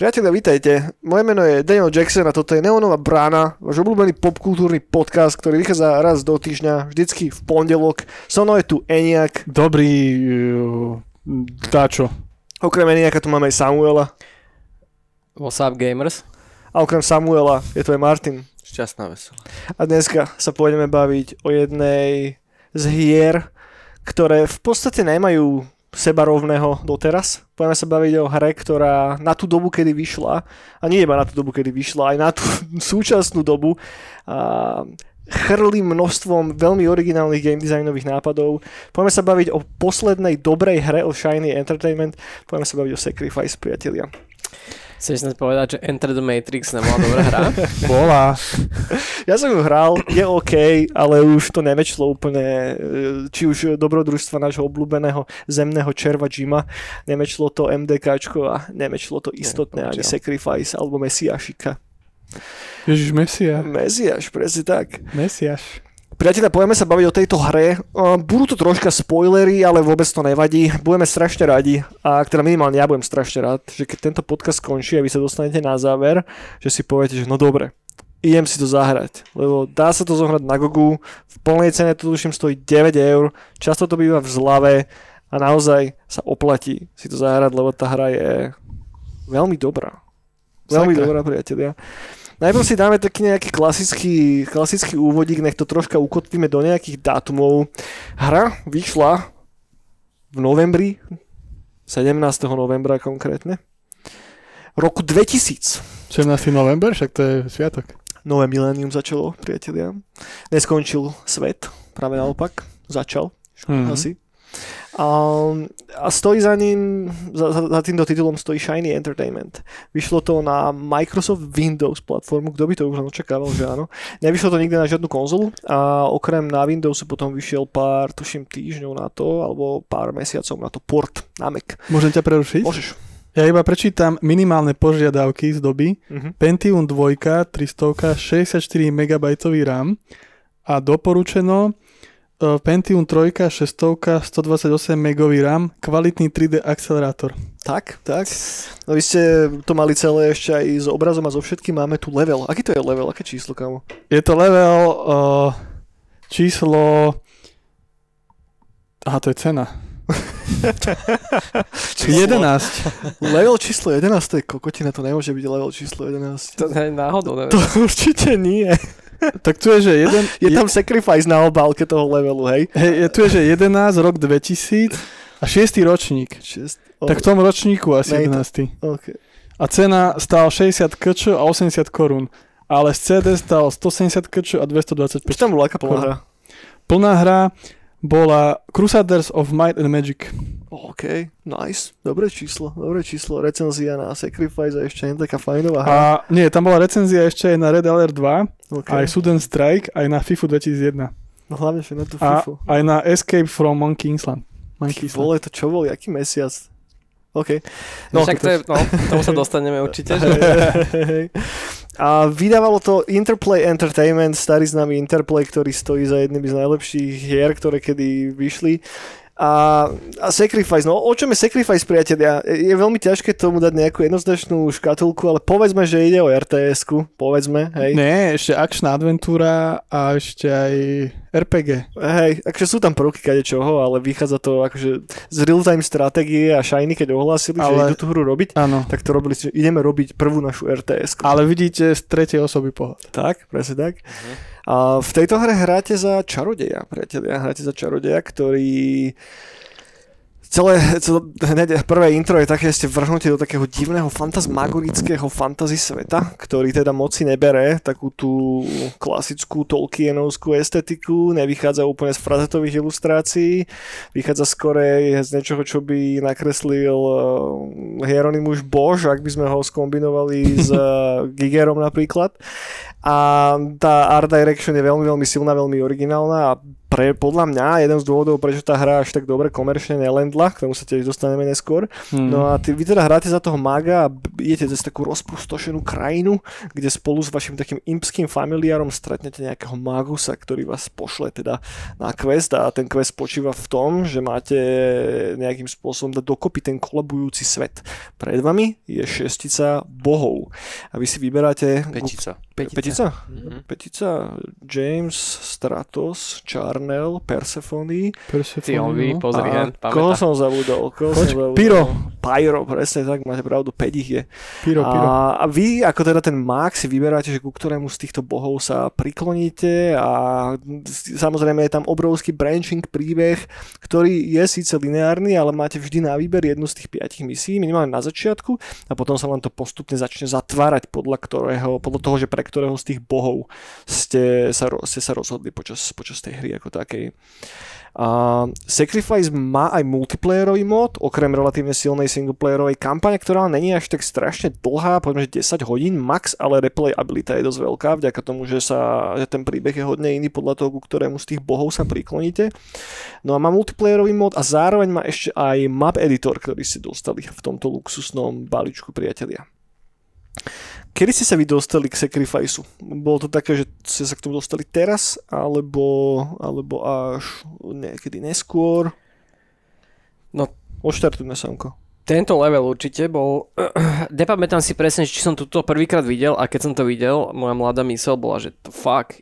Priatelia, vítajte. Moje meno je Daniel Jackson a toto je Neonová brána, váš obľúbený popkultúrny podcast, ktorý vychádza raz do týždňa, vždycky v pondelok. So mnou je tu Eniak. Dobrý uh, dáčo. Okrem Eniaka tu máme aj Samuela. What's up, gamers? A okrem Samuela je tu aj Martin. Šťastná veselá. A dneska sa pôjdeme baviť o jednej z hier, ktoré v podstate nemajú seba rovného doteraz. Poďme sa baviť o hre, ktorá na tú dobu, kedy vyšla, a nie iba na tú dobu, kedy vyšla, aj na tú súčasnú dobu, a chrli množstvom veľmi originálnych game designových nápadov. Poďme sa baviť o poslednej dobrej hre o Shiny Entertainment. Poďme sa baviť o Sacrifice, priatelia. Chceš snad povedať, že Enter the Matrix nebola dobrá hra? Bola. Ja som ju hral, je OK, ale už to nemečlo úplne, e, či už dobrodružstva nášho obľúbeného zemného červa Jima, nemečlo to MDKčko a nemečlo to istotné ani Sacrifice alebo Mesiašika. Ježiš, Mesia. Mesiaš, presne tak. Mesiaš. Priatelia, budeme sa baviť o tejto hre. Budú to troška spoilery, ale vôbec to nevadí. Budeme strašne radi, a teda minimálne ja budem strašne rád, že keď tento podcast skončí a vy sa dostanete na záver, že si poviete, že no dobre, idem si to zahrať, lebo dá sa to zohrať na Gogu, v plnej cene to tuším stojí 9 eur, často to býva v zlave a naozaj sa oplatí si to zahrať, lebo tá hra je veľmi dobrá. Veľmi Sakra. dobrá, priatelia. Najprv si dáme taký nejaký klasický, klasický úvodík, nech to troška ukotvíme do nejakých dátumov. Hra vyšla v novembri, 17. novembra konkrétne, roku 2000. 17. november, však to je sviatok. Nové milénium začalo, priatelia. Neskončil svet, práve naopak, začal Mhm. asi. A, a stojí za ním, za, za, týmto titulom stojí Shiny Entertainment. Vyšlo to na Microsoft Windows platformu, kto by to už len očakával, že áno. Nevyšlo to nikdy na žiadnu konzolu a okrem na Windowsu potom vyšiel pár, tuším, týždňov na to, alebo pár mesiacov na to port na Mac. Môžem ťa prerušiť? Môžeš. Ja iba prečítam minimálne požiadavky z doby. Mhm. Pentium 2, 300, 64 MB RAM a doporučeno Pentium 3, 600, 128 MB RAM, kvalitný 3D akcelerátor. Tak, tak. No vy ste to mali celé ešte aj s obrazom a so všetkým. Máme tu level. Aký to je level? Aké číslo, kamo? Je to level uh, číslo... Aha, to je cena. 11. Level číslo 11, to je kokotina, to nemôže byť level číslo 11. To je náhodou, neviem. To určite nie. Tak tu je, že jeden, Je tam sacrifice na obálke toho levelu, hej? hej, je, tu je, že 11, rok 2000 a 6. ročník. Šest, Tak v tom ročníku asi Nej, 11. okay. A cena stál 60 kč a 80 korún. Ale z CD stál 170 kč a 225. Už tam bola aká plná hra? Plná hra bola Crusaders of Might and Magic. OK, nice. Dobré číslo, dobré číslo. Recenzia na Sacrifice a ešte nie taká fajnová hra. A nie, tam bola recenzia ešte aj na Red Alert 2, OK. aj Sudden Strike, aj na FIFA 2001. No hlavne, na tú A FIFU. aj na Escape from Monkey Island. Monkey Island. vole, to čo bol, aký mesiac? OK. No, však to je, no, tomu sa dostaneme určite, že. A vydávalo to Interplay Entertainment, starý známy Interplay, ktorý stojí za jednými z najlepších hier, ktoré kedy vyšli. A, a Sacrifice, no o čom je Sacrifice, priatelia? Je veľmi ťažké tomu dať nejakú jednoznačnú škatulku, ale povedzme, že ide o RTS-ku, povedzme, hej. Nie, ešte akčná adventúra a ešte aj RPG. Hej, akože sú tam prvky kade čoho, ale vychádza to akože z real-time stratégie a Shiny, keď ohlásili, ale... že idú tú hru robiť, Áno. tak to robili, že ideme robiť prvú našu RTS-ku. Ale vidíte z tretej osoby pohľad. Tak, presne tak. A v tejto hre hráte za čarodeja, priatelia. Hráte za čarodeja, ktorý celé, celé prvé intro je také, že ste vrhnutí do takého divného fantasmagorického fantasy sveta, ktorý teda moci nebere takú tú klasickú Tolkienovskú estetiku, nevychádza úplne z frazetových ilustrácií, vychádza skorej z niečoho, čo by nakreslil eh, Hieronymus Bož, ak by sme ho skombinovali s eh, Gigerom napríklad. A tá art direction je veľmi, veľmi silná, veľmi originálna a pre, podľa mňa jeden z dôvodov, prečo tá hra až tak dobre komerčne nelendla, k tomu sa tiež dostaneme neskôr. Hmm. No a ty, vy teda hráte za toho maga a idete cez takú rozpustošenú krajinu, kde spolu s vašim takým impským familiárom stretnete nejakého magusa, ktorý vás pošle teda na quest a ten quest počíva v tom, že máte nejakým spôsobom dať dokopy ten kolabujúci svet. Pred vami je šestica bohov a vy si vyberáte... Petica. Petica. Petica? Mhm. Petica, James, Stratos, Charnel, Persephone. Persephone, Ciovi, no. pozri, a hen, koho som zabudol? Koho Poč- som zabudol? Pyro. Pyro, presne tak, máte pravdu, 5 ich je. Pyro, pyro. A, a vy, ako teda ten mák, si vyberáte, že ku ktorému z týchto bohov sa prikloníte a samozrejme je tam obrovský branching príbeh, ktorý je síce lineárny, ale máte vždy na výber jednu z tých piatich misií, minimálne na začiatku a potom sa vám to postupne začne zatvárať podľa ktorého, podľa toho, že pre ktorého z tých bohov ste sa, ste sa rozhodli počas, počas tej hry ako takej. A Sacrifice má aj multiplayerový mod, okrem relatívne silnej singleplayerovej kampane, ktorá není až tak strašne dlhá, povedzme, že 10 hodín max, ale replayabilita je dosť veľká, vďaka tomu, že, sa, že ten príbeh je hodne iný podľa toho, ku ktorému z tých bohov sa prikloníte. No a má multiplayerový mod a zároveň má ešte aj map editor, ktorý ste dostali v tomto luxusnom balíčku priatelia. Kedy ste sa vy dostali k Sacrificeu? Bolo to také, že ste sa k tomu dostali teraz, alebo, alebo až niekedy neskôr? No. Oštartujme samko. Tento level určite bol... Nepamätám si presne, či som toto prvýkrát videl a keď som to videl, moja mladá mysel bola, že to fuck,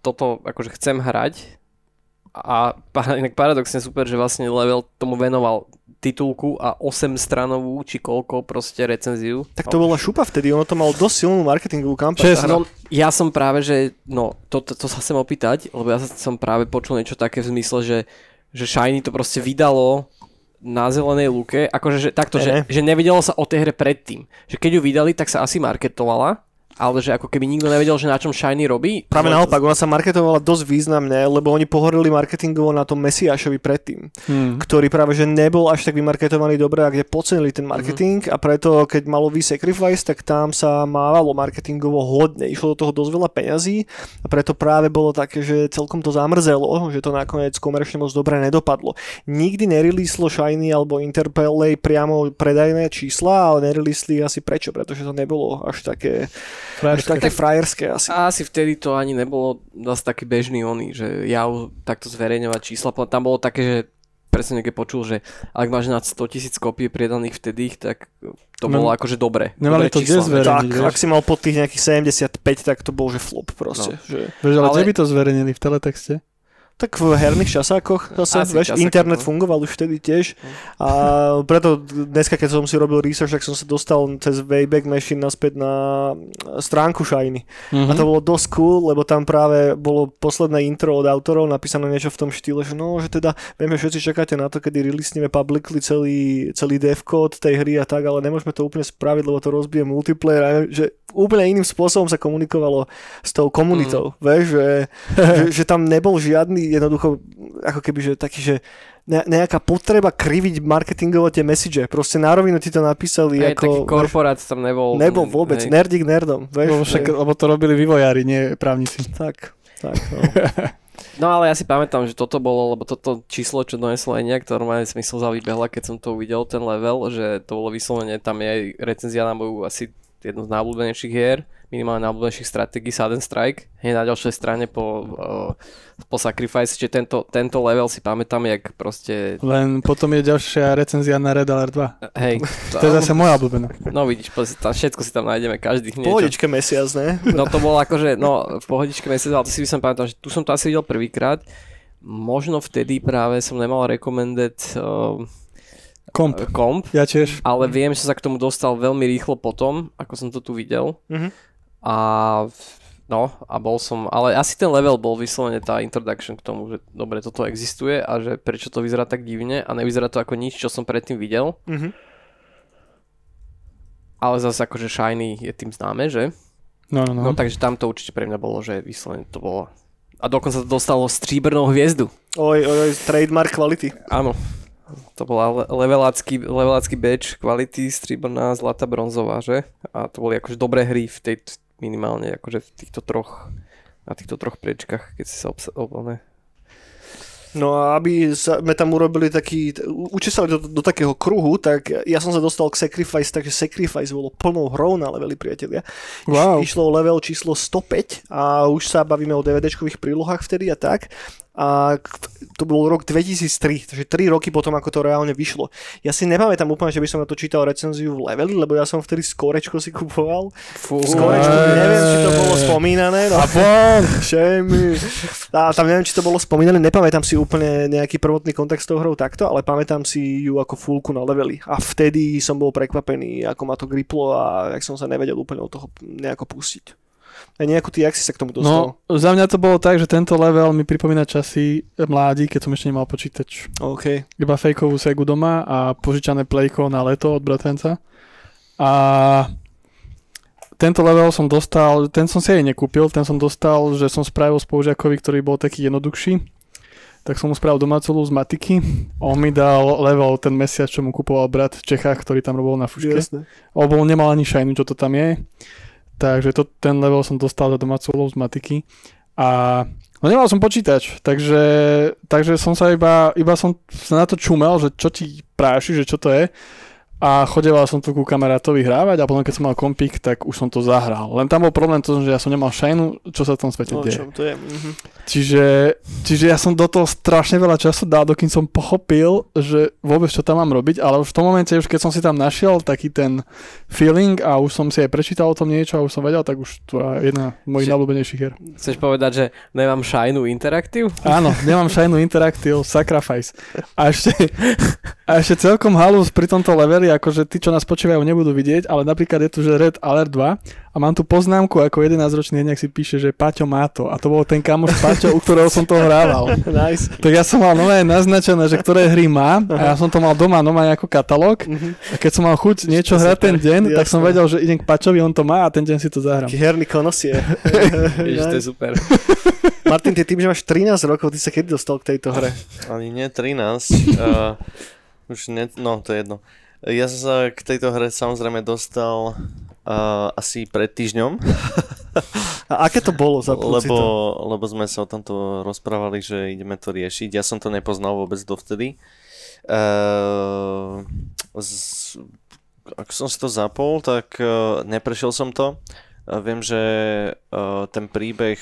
toto akože chcem hrať a inak paradoxne super, že vlastne level tomu venoval titulku a 8 stranovú či koľko proste recenziu. Tak to bola šupa vtedy, ono to malo dosť silnú marketingovú kampaň. No, ja som práve, že, no, to, to, to sa chcem opýtať, lebo ja som práve počul niečo také v zmysle, že, že Shiny to proste vydalo na zelenej lúke, akože že, takto, Ne. že, že nevedelo sa o tej hre predtým. Že keď ju vydali, tak sa asi marketovala, ale že ako keby nikto nevedel, že na čom Shiny robí. Práve naopak, ona sa marketovala dosť významne, lebo oni pohorili marketingovo na tom Mesiášovi predtým, Hmm. ktorý práve že nebol až tak vymarketovaný dobre a kde podcenili ten marketing a preto keď malo vy Sacrifice, tak tam sa mávalo marketingovo hodne, išlo do toho dosť veľa peňazí a preto práve bolo také, že celkom to zamrzelo, že to nakoniec komerčne moc dobre nedopadlo. Nikdy nereleaslo Shiny alebo Interpellay priamo predajné čísla, ale nereleasli asi prečo, pretože to nebolo až také, až Frajerské. také frajerské asi. A asi vtedy to ani nebolo zase taký bežný oný, že ja takto zverejňovať čísla, tam bolo také, že presne niekde počul, že ak máš nad 100 tisíc kopí priedaných vtedy, tak to No, bolo akože dobre. nemali dobré to kde zverejniť. Tak, vieš. ak si mal pod tých nejakých 75, tak to bol že flop proste. No. Že... Vieš, ale, Ale- kde by to zverejnili v teletexte? Tak v herných časákoch zase, Asi vieš, časákoch, internet no. fungoval už vtedy tiež. A preto dneska, keď som si robil research, tak som sa dostal cez Wayback Machine naspäť na stránku Shiny. Mhm. A to bolo dosť cool, lebo tam práve bolo posledné intro od autorov napísané niečo v tom štýle, že no, že teda vieme, všetci čakáte na to, kedy releasneme publicly celý, celý dev code tej hry a tak, ale nemôžeme to úplne spraviť, lebo to rozbije multiplayer a že úplne iným spôsobom sa komunikovalo s tou komunitou, mm. vieš, že, že, že tam nebol žiadny jednoducho, ako keby, že taký, že ne- nejaká potreba kriviť marketingovo tie message. Proste na rovinu ti to napísali Hej, ako... taký korporát tam nebol. Nebol vôbec, hej. nerdik nerdom, vieš. Lebo, však, že- lebo to robili vývojári, nie právnici. Tak, tak, no. No ale ja si pamätám, že toto bolo, lebo toto číslo, čo doneslo aj nejak, to normálne som myslel za vybehla, keď som to uvidel, ten level, že to bolo vyslovene, tam je aj recenzia na moju asi jednu z najobľúbenejších hier, minimálne najobľúbenejších stratégií Sudden Strike, hej na ďalšej strane po, uh, po Sacrifice, čiže tento, tento level si pamätám, jak proste, Len potom je ďalšia recenzia na Red Alert 2. hej, To je zase moja obľúbená. no vidíš, tam všetko si tam nájdeme, každý niečo. Pohodičke mesiac, ne? No to bolo akože, no v pohodičke mesiac, ale to si by som pamätal, že tu som to asi videl prvýkrát. Možno vtedy práve som nemal recommended uh, Komp. komp, Ja tiež. ale viem, že sa k tomu dostal veľmi rýchlo potom, ako som to tu videl. Mhm. A no, a bol som, ale asi ten level bol vyslovene tá introduction k tomu, že dobre, toto existuje a že prečo to vyzerá tak divne a nevyzerá to ako nič, čo som predtým videl. Mhm. Ale zase akože Shiny je tým známe, že? No, no, no. No takže tam to určite pre mňa bolo, že vyslovene to bolo. A dokonca to dostalo stříbrnou hviezdu. Oj, oj, oj, trademark quality. Áno. To bola le- levelácky, levelácky badge, kvality, strieborná, zlatá, bronzová, že? A to boli akože dobré hry v tej minimálne akože v týchto troch na týchto troch priečkách, keď si sa obsa- ob, ne, No a aby sme tam urobili taký, učesali do, do takého kruhu, tak ja som sa dostal k Sacrifice, takže Sacrifice bolo plnou hrou na leveli, priatelia. Wow. Išlo o level číslo 105 a už sa bavíme o DVD-čkových prílohách vtedy a tak a to bol rok 2003, takže 3 roky potom, ako to reálne vyšlo. Ja si nepamätám úplne, že by som na to čítal recenziu v leveli, lebo ja som vtedy skorečko si kupoval. Fú, Skorečko, neviem, či to bolo spomínané. No. A. A tam neviem, či to bolo spomínané, nepamätám si úplne nejaký prvotný kontext toho hrou takto, ale pamätám si ju ako fullku na leveli. A vtedy som bol prekvapený, ako ma to griplo a jak som sa nevedel úplne od toho nejako pustiť. A nejako ty, jak si sa k tomu dostal? No, za mňa to bolo tak, že tento level mi pripomína časy mládi, keď som ešte nemal počítač. OK. Iba fejkovú segu doma a požičané plejko na leto od bratranca. A tento level som dostal, ten som si aj nekúpil, ten som dostal, že som spravil spolužiakovi, ktorý bol taký jednoduchší. Tak som mu spravil domácu z matiky. On mi dal level ten mesiac, čo mu kupoval brat v Čechách, ktorý tam robil na fuške. Jasné. Lebo on nemal ani šajnu, čo to tam je. Takže to, ten level som dostal za domácu úlohu z matiky. A no nemal som počítač, takže, takže som sa iba, iba som sa na to čumel, že čo ti práši, že čo to je a chodeval som tu ku kamarátovi hrávať a potom keď som mal kompik, tak už som to zahral. Len tam bol problém to, že ja som nemal šajnu, čo sa v tom svete No, deje. to je? Mhm. Čiže, čiže ja som do toho strašne veľa času dal, dokým som pochopil, že vôbec čo tam mám robiť, ale už v tom momente, už keď som si tam našiel taký ten feeling a už som si aj prečítal o tom niečo a už som vedel, tak už to je jedna z mojich najľúbenejších hier. Chceš povedať, že nemám Shine Interactive? Áno, nemám Shine Interactive, Sacrifice. A ešte, a ešte celkom halus pri tomto leveli, akože tí, čo nás počívajú, nebudú vidieť, ale napríklad je tu, že Red Alert 2 a mám tu poznámku, ako 11-ročný heniak si píše, že Paťo má to. A to bol ten kamoš Paťo, u ktorého som to hrával. Nice. Tak ja som mal nové naznačené, že ktoré hry má a ja som to mal doma nové ako katalóg a keď som mal chuť niečo hrať ten deň, tak som vedel, že idem k Pačovi, on to má a ten deň si to zahrám. Taký herný konosie. Ježiš, to je super. Martin, ty tým, že máš 13 rokov, ty sa kedy dostal k tejto hre? Ani nie 13. uh, už ne, no, to je jedno. Ja som sa k tejto hre samozrejme dostal uh, asi pred týždňom, A aké to bolo za lebo, to? lebo sme sa o tomto rozprávali, že ideme to riešiť. Ja som to nepoznal vôbec dovtedy. Uh, z, ak som si to zapol, tak uh, neprešiel som to. Uh, viem, že uh, ten príbeh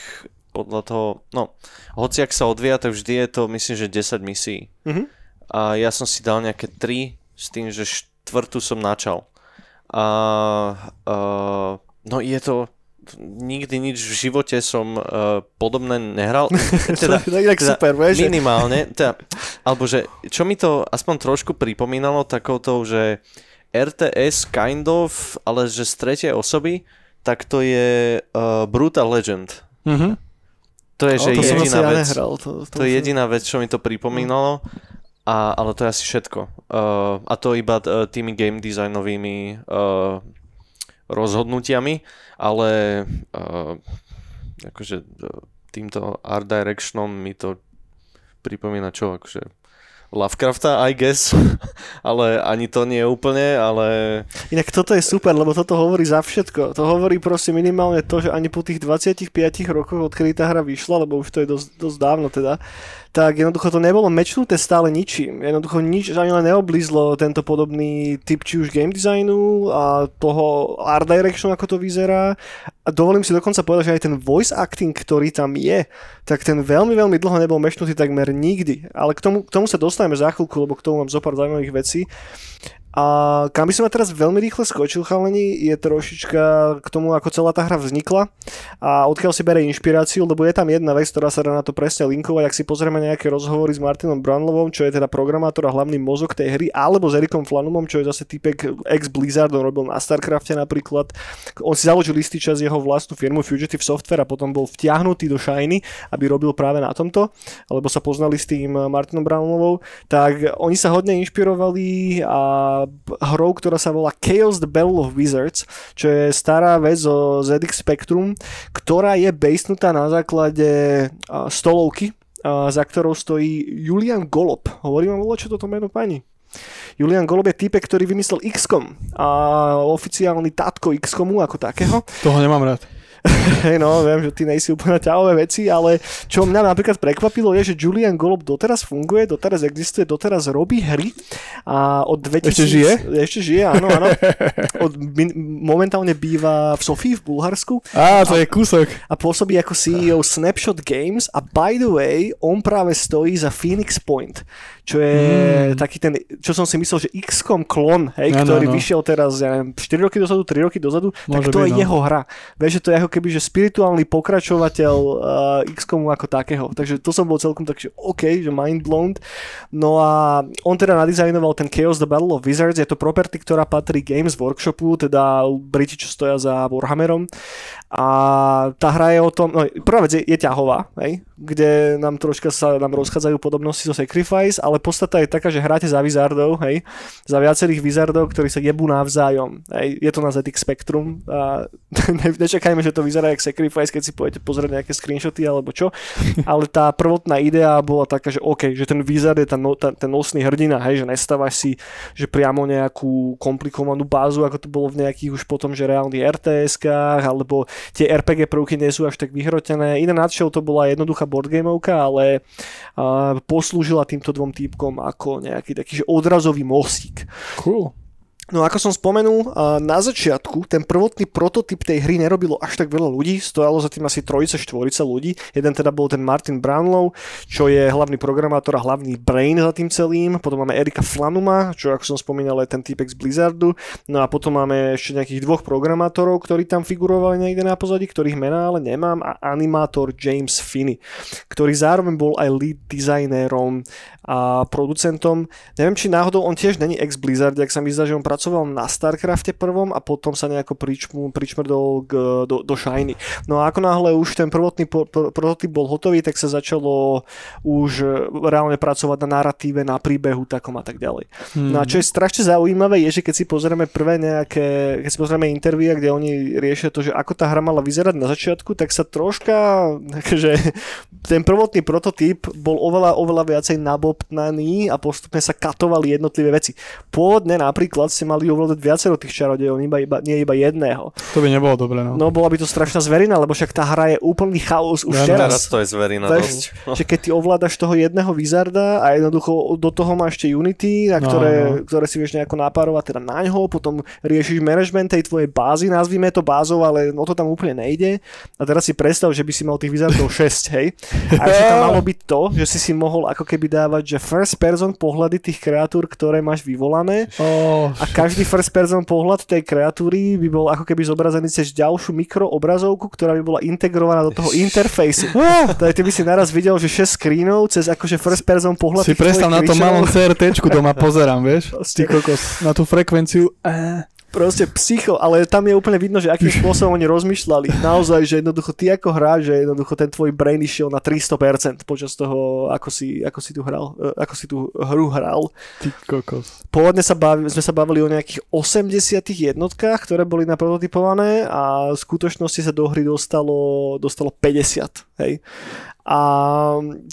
podľa toho, no, hoci ak sa odvíja, tak vždy je to, myslím, že 10 misií. Mhm. A ja som si dal nejaké 3 s tým, že štvrtú som načal. A uh, no je to, nikdy nič v živote som uh, podobné nehral. teda, tak, teda super, vieš? minimálne, teda, alebo že čo mi to aspoň trošku pripomínalo takouto, že RTS kind of, ale že z tretej osoby, tak to je uh, Brutal Legend. Mhm. To je, že to jediná ja vec. nehral. To, To je jediná vec, čo mi to pripomínalo. A, ale to je asi všetko. Uh, a to iba uh, tými game designovými uh, rozhodnutiami, ale uh, akože uh, týmto art directionom mi to pripomína čo, akože Lovecrafta, I guess, ale ani to nie je úplne, ale Inak toto je super, lebo toto hovorí za všetko. To hovorí proste minimálne to, že ani po tých 25 rokoch, odkedy tá hra vyšla, lebo už to je dosť, dosť dávno teda, tak jednoducho to nebolo mečnuté stále ničím. Jednoducho nič ani len neoblízlo tento podobný typ či už game designu a toho art direction, ako to vyzerá. A dovolím si dokonca povedať, že aj ten voice acting, ktorý tam je, tak ten veľmi, veľmi dlho nebol mečnutý takmer nikdy. Ale k tomu, k tomu sa dostaneme za chvíľku, lebo k tomu mám zo pár zaujímavých vecí. A kam by som ma teraz veľmi rýchle skočil, chalani, je trošička k tomu, ako celá tá hra vznikla. A odkiaľ si bere inšpiráciu, lebo je tam jedna vec, ktorá sa dá na to presne linkovať, ak si pozrieme nejaké rozhovory s Martinom Brunlovom, čo je teda programátor a hlavný mozog tej hry, alebo s Erikom Flanumom, čo je zase typek ex-Blizzard, on robil na Starcrafte napríklad. On si založil istý čas jeho vlastnú firmu Fugitive Software a potom bol vtiahnutý do Shiny, aby robil práve na tomto, alebo sa poznali s tým Martinom Brownlovou, tak oni sa hodne inšpirovali a hrou, ktorá sa volá Chaos the Battle of Wizards, čo je stará vec zo ZX Spectrum, ktorá je basenutá na základe stolovky, za ktorou stojí Julian Golob. Hovorím vám, čo toto meno pani? Julian Golob je typek, ktorý vymyslel XCOM a oficiálny tátko XCOMu ako takého. Toho nemám rád. Hej, no, viem, že ty nejsi úplne ťahové veci, ale čo mňa napríklad prekvapilo je, že Julian Golob doteraz funguje, doteraz existuje, doteraz robí hry a od 2000... Ešte žije? Ešte žije, áno, áno. Od, momentálne býva v Sofii v Bulharsku Á, to je kúsok. a pôsobí ako CEO Snapshot Games a by the way, on práve stojí za Phoenix Point, čo je mm. taký ten, čo som si myslel, že XCOM klon, hej, Áno, ktorý áno. vyšiel teraz, ja neviem, 4 roky dozadu, 3 roky dozadu, tak Môže to byť, je no. jeho hra. Vieš, že to je ako keby, že spirituálny pokračovateľ uh, XCOMu ako takého. Takže to som bol celkom tak, že OK, že mind blown. No a on teda nadizajnoval ten Chaos the Battle of Wizards, je to property, ktorá patrí Games Workshopu, teda Briti, čo stoja za Warhammerom. A tá hra je o tom, no prvá vec je, je ťahová, hej, kde nám troška sa nám rozchádzajú podobnosti so Sacrifice, ale podstata je taká, že hráte za Wizardov, hej, za viacerých Wizardov, ktorí sa jebú navzájom. Hej, je to na ZX Spectrum a ne, nečakajme, že to vyzerá jak Sacrifice, keď si pôjdete pozrieť nejaké screenshoty alebo čo, ale tá prvotná idea bola taká, že OK, že ten Wizard je ten, no, ten, ten nosný hrdina, hej, že nestávaš si, že priamo nejakú komplikovanú bázu, ako to bolo v nejakých už potom, že reálnych RTS-kách, alebo tie RPG prvky nie sú až tak vyhrotené. Iné nadšel to bola jednoduchá boardgameovka, ale uh, poslúžila týmto dvom týpkom ako nejaký taký že odrazový mostík. Cool. No ako som spomenul, na začiatku ten prvotný prototyp tej hry nerobilo až tak veľa ľudí, stojalo za tým asi trojica, štvorica ľudí. Jeden teda bol ten Martin Brownlow, čo je hlavný programátor a hlavný brain za tým celým. Potom máme Erika Flanuma, čo ako som spomínal je ten týpek z Blizzardu. No a potom máme ešte nejakých dvoch programátorov, ktorí tam figurovali niekde na pozadí, ktorých mená ale nemám a animátor James Finney, ktorý zároveň bol aj lead designérom a producentom. Neviem, či náhodou on tiež není ex-Blizzard, ak sa mi zdá, že on pracoval na StarCrafte prvom a potom sa nejako pričmu, pričmrdol k, do, do Shiny. No a ako náhle už ten prvotný po- pro- prototyp bol hotový, tak sa začalo už e, reálne pracovať na narratíve, na príbehu takom a tak ďalej. Hmm. No a čo je strašne zaujímavé je, že keď si pozrieme prvé nejaké, keď si pozrieme intervia, kde oni riešia to, že ako tá hra mala vyzerať na začiatku, tak sa troška, že ten prvotný prototyp bol oveľa, oveľa viacej nabobtnaný a postupne sa katovali jednotlivé veci. Pôvodne napríklad mali ovládať viacero tých čarodejov, iba, iba, nie iba jedného. To by nebolo dobre, no. No bola by to strašná zverina, lebo však tá hra je úplný chaos už Ja, teraz. Teraz to je zverina dosť. že keď ty ovládaš toho jedného Wizarda a jednoducho do toho máš ešte Unity, na No, ktoré, no. ktoré si vieš nejako napárovať teda na ňo, potom riešiš management tej tvojej bázy, nazvime to bázou, ale o to tam úplne nejde. A teraz si predstav, že by si mal tých Wizardov 6, hej. A že tam malo byť to, že si si mohol ako keby dávať, že first person pohľady tých kreatúr, ktoré máš vyvolané Oh, a každý first person pohľad tej kreatúry by bol ako keby zobrazený cez ďalšiu mikroobrazovku, ktorá by bola integrovaná do toho interfejsu. Tak ty by si naraz videl, že 6 screenov cez akože first person pohľad si tých predstav na creatureov. malom CRTčku doma pozerám, vieš? Ty kokos, na tú frekvenciu. Eh. Proste psycho, ale tam je úplne vidno, že akým spôsobom oni rozmýšľali. Naozaj, že jednoducho ty ako hráč, že jednoducho ten tvoj brain išiel na 300% počas toho, ako si, ako si tu hral, eh, ako si tú hru hral. Ty kokos. Pôvodne sa bavi, sme sa bavili o nejakých 80 jednotkách, ktoré boli naprototypované a v skutočnosti sa do hry dostalo, dostalo 50. Hej. A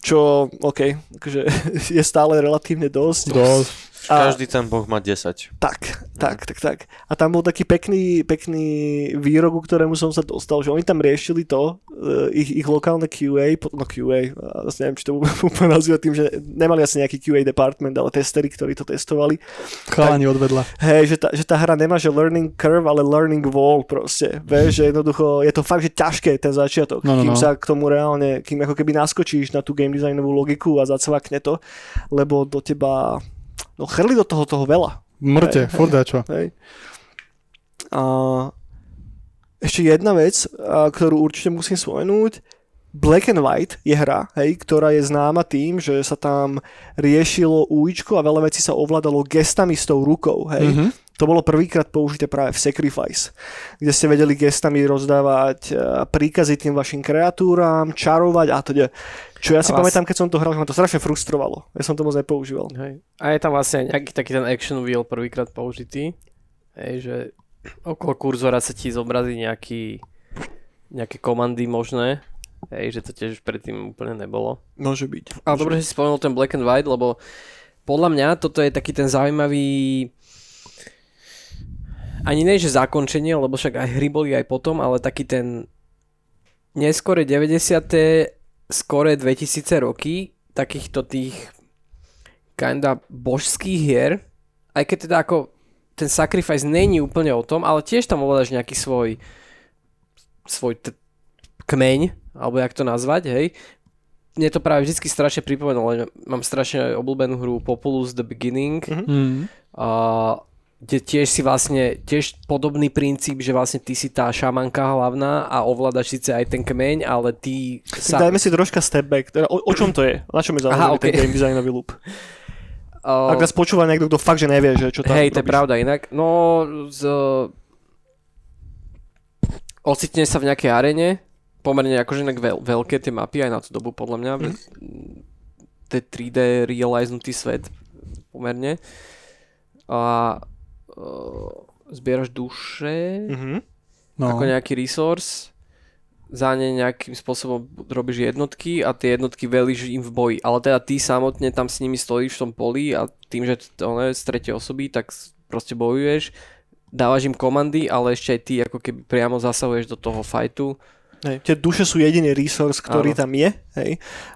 čo, OK, akože je stále relatívne dosť. Dosť. A- Každý ten boh má 10. Tak, tak, tak, tak. A tam bol taký pekný, pekný výrok, ktorému som sa dostal, že oni tam riešili to, eh, ich, ich lokálne QA, no QA, a zase neviem, či to úplne nazývať tým, že nemali asi nejaký QA department, ale testery, ktorí to testovali. Chalani odvedla. Hej, že tá, že tá hra nemá, že learning curve, ale learning wall proste. Vieš, že jednoducho je to fakt, že ťažké ten začiatok, No, no, kým no. sa k tomu reálne, kým ako keby naskočíš na tú game designovú logiku a zacvakne to, lebo do teba, no chrli do toho toho veľa. Mŕte. Hej. A ešte jedna vec, ktorú určite musím spomenúť, Black and White je hra, hej, ktorá je známa tým, že sa tam riešilo újčko a veľa vecí sa ovládalo gestami s tou rukou. Hej. Mhm. To bolo prvýkrát použité práve v Sacrifice, kde ste vedeli gestami rozdávať e, príkazy tým vašim kreatúram, čarovať a teda. Čo ja si A vás- pamätám, keď som to hral, že ma to strašne frustrovalo. Ja som to moc nepoužíval. Hej. A je tam vlastne nejaký taký ten action wheel prvýkrát použitý. Hej, že okolo kurzora sa ti zobrazí nejaký, nejaké komandy možné. Hej, že to tiež predtým úplne nebolo. Môže byť. Ale dobre, že si spomenul ten Black and White, lebo podľa mňa toto je taký ten zaujímavý ani nie, že zakončenie, lebo však aj hry boli aj potom, ale taký ten neskore 90. skore 2000 roky takýchto tých kinda božských hier, aj keď teda ako ten sacrifice není úplne o tom, ale tiež tam ovládaš nejaký svoj svoj t- kmeň, alebo jak to nazvať, hej. Mne to práve vždy strašne pripomenulo, mám strašne obľúbenú hru Populus The Beginning, Mm. a kde tiež si vlastne, tiež podobný princíp, že vlastne ty si tá šamanka hlavná a ovládaš síce aj ten kmeň, ale ty Tak dajme si troška step back. Teda o, o čom to je? Na čom je Aha, založený okej. ten game designový loop? uh, Ak nás počúva niekto, kto fakt, že nevie, že čo tam Hej, to je pravda inak. No, z... ocitne sa v nejakej arene, pomerne akože inak veľ, veľké tie mapy aj na tú dobu podľa mňa. Mm. To je 3D realiznutý svet pomerne. A uh, zbieraš duše Mhm. No. ako nejaký resource, za ne nejakým spôsobom robíš jednotky a tie jednotky velíš im v boji. Ale teda ty samotne tam s nimi stojíš v tom poli a tým, že to ne, z tretej osoby, tak proste bojuješ, dávaš im komandy, ale ešte aj ty ako keby priamo zasahuješ do toho fightu. Hej, tie duše sú jediný resource, ktorý Áno. tam je. Hej.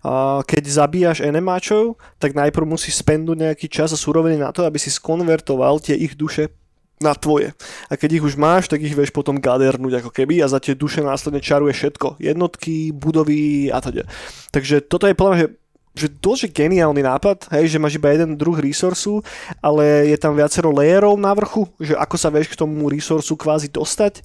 A keď zabíjaš enemáčov, tak najprv musíš spendnúť nejaký čas a súroviny na to, aby si skonvertoval tie ich duše na tvoje. A keď ich už máš, tak ich vieš potom gadernúť ako keby a za tie duše následne čaruje všetko. Jednotky, budovy a teda. Takže toto je podľa mňa, že že dosť geniálny nápad, hej, že máš iba jeden druh resourcu, ale je tam viacero layerov na vrchu, že ako sa vieš k tomu resourcu kvázi dostať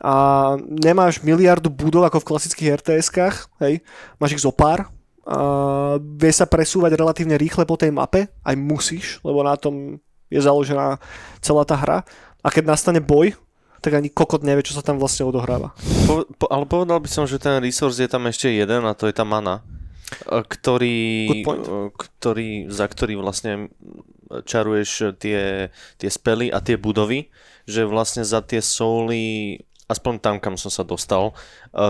a nemáš miliardu budov ako v klasických RTS-kách, hej, máš ich zo pár. A vieš sa presúvať relatívne rýchle po tej mape, aj musíš, lebo na tom je založená celá tá hra. A keď nastane boj, tak ani kokot nevie, čo sa tam vlastne odohráva. Po, po, ale povedal by som, že ten resource je tam ešte jeden a to je tá mana, e, ktorý, e, ktorý, za ktorý vlastne čaruješ tie, tie spely a tie budovy, že vlastne za tie souly, aspoň tam, kam som sa dostal, e,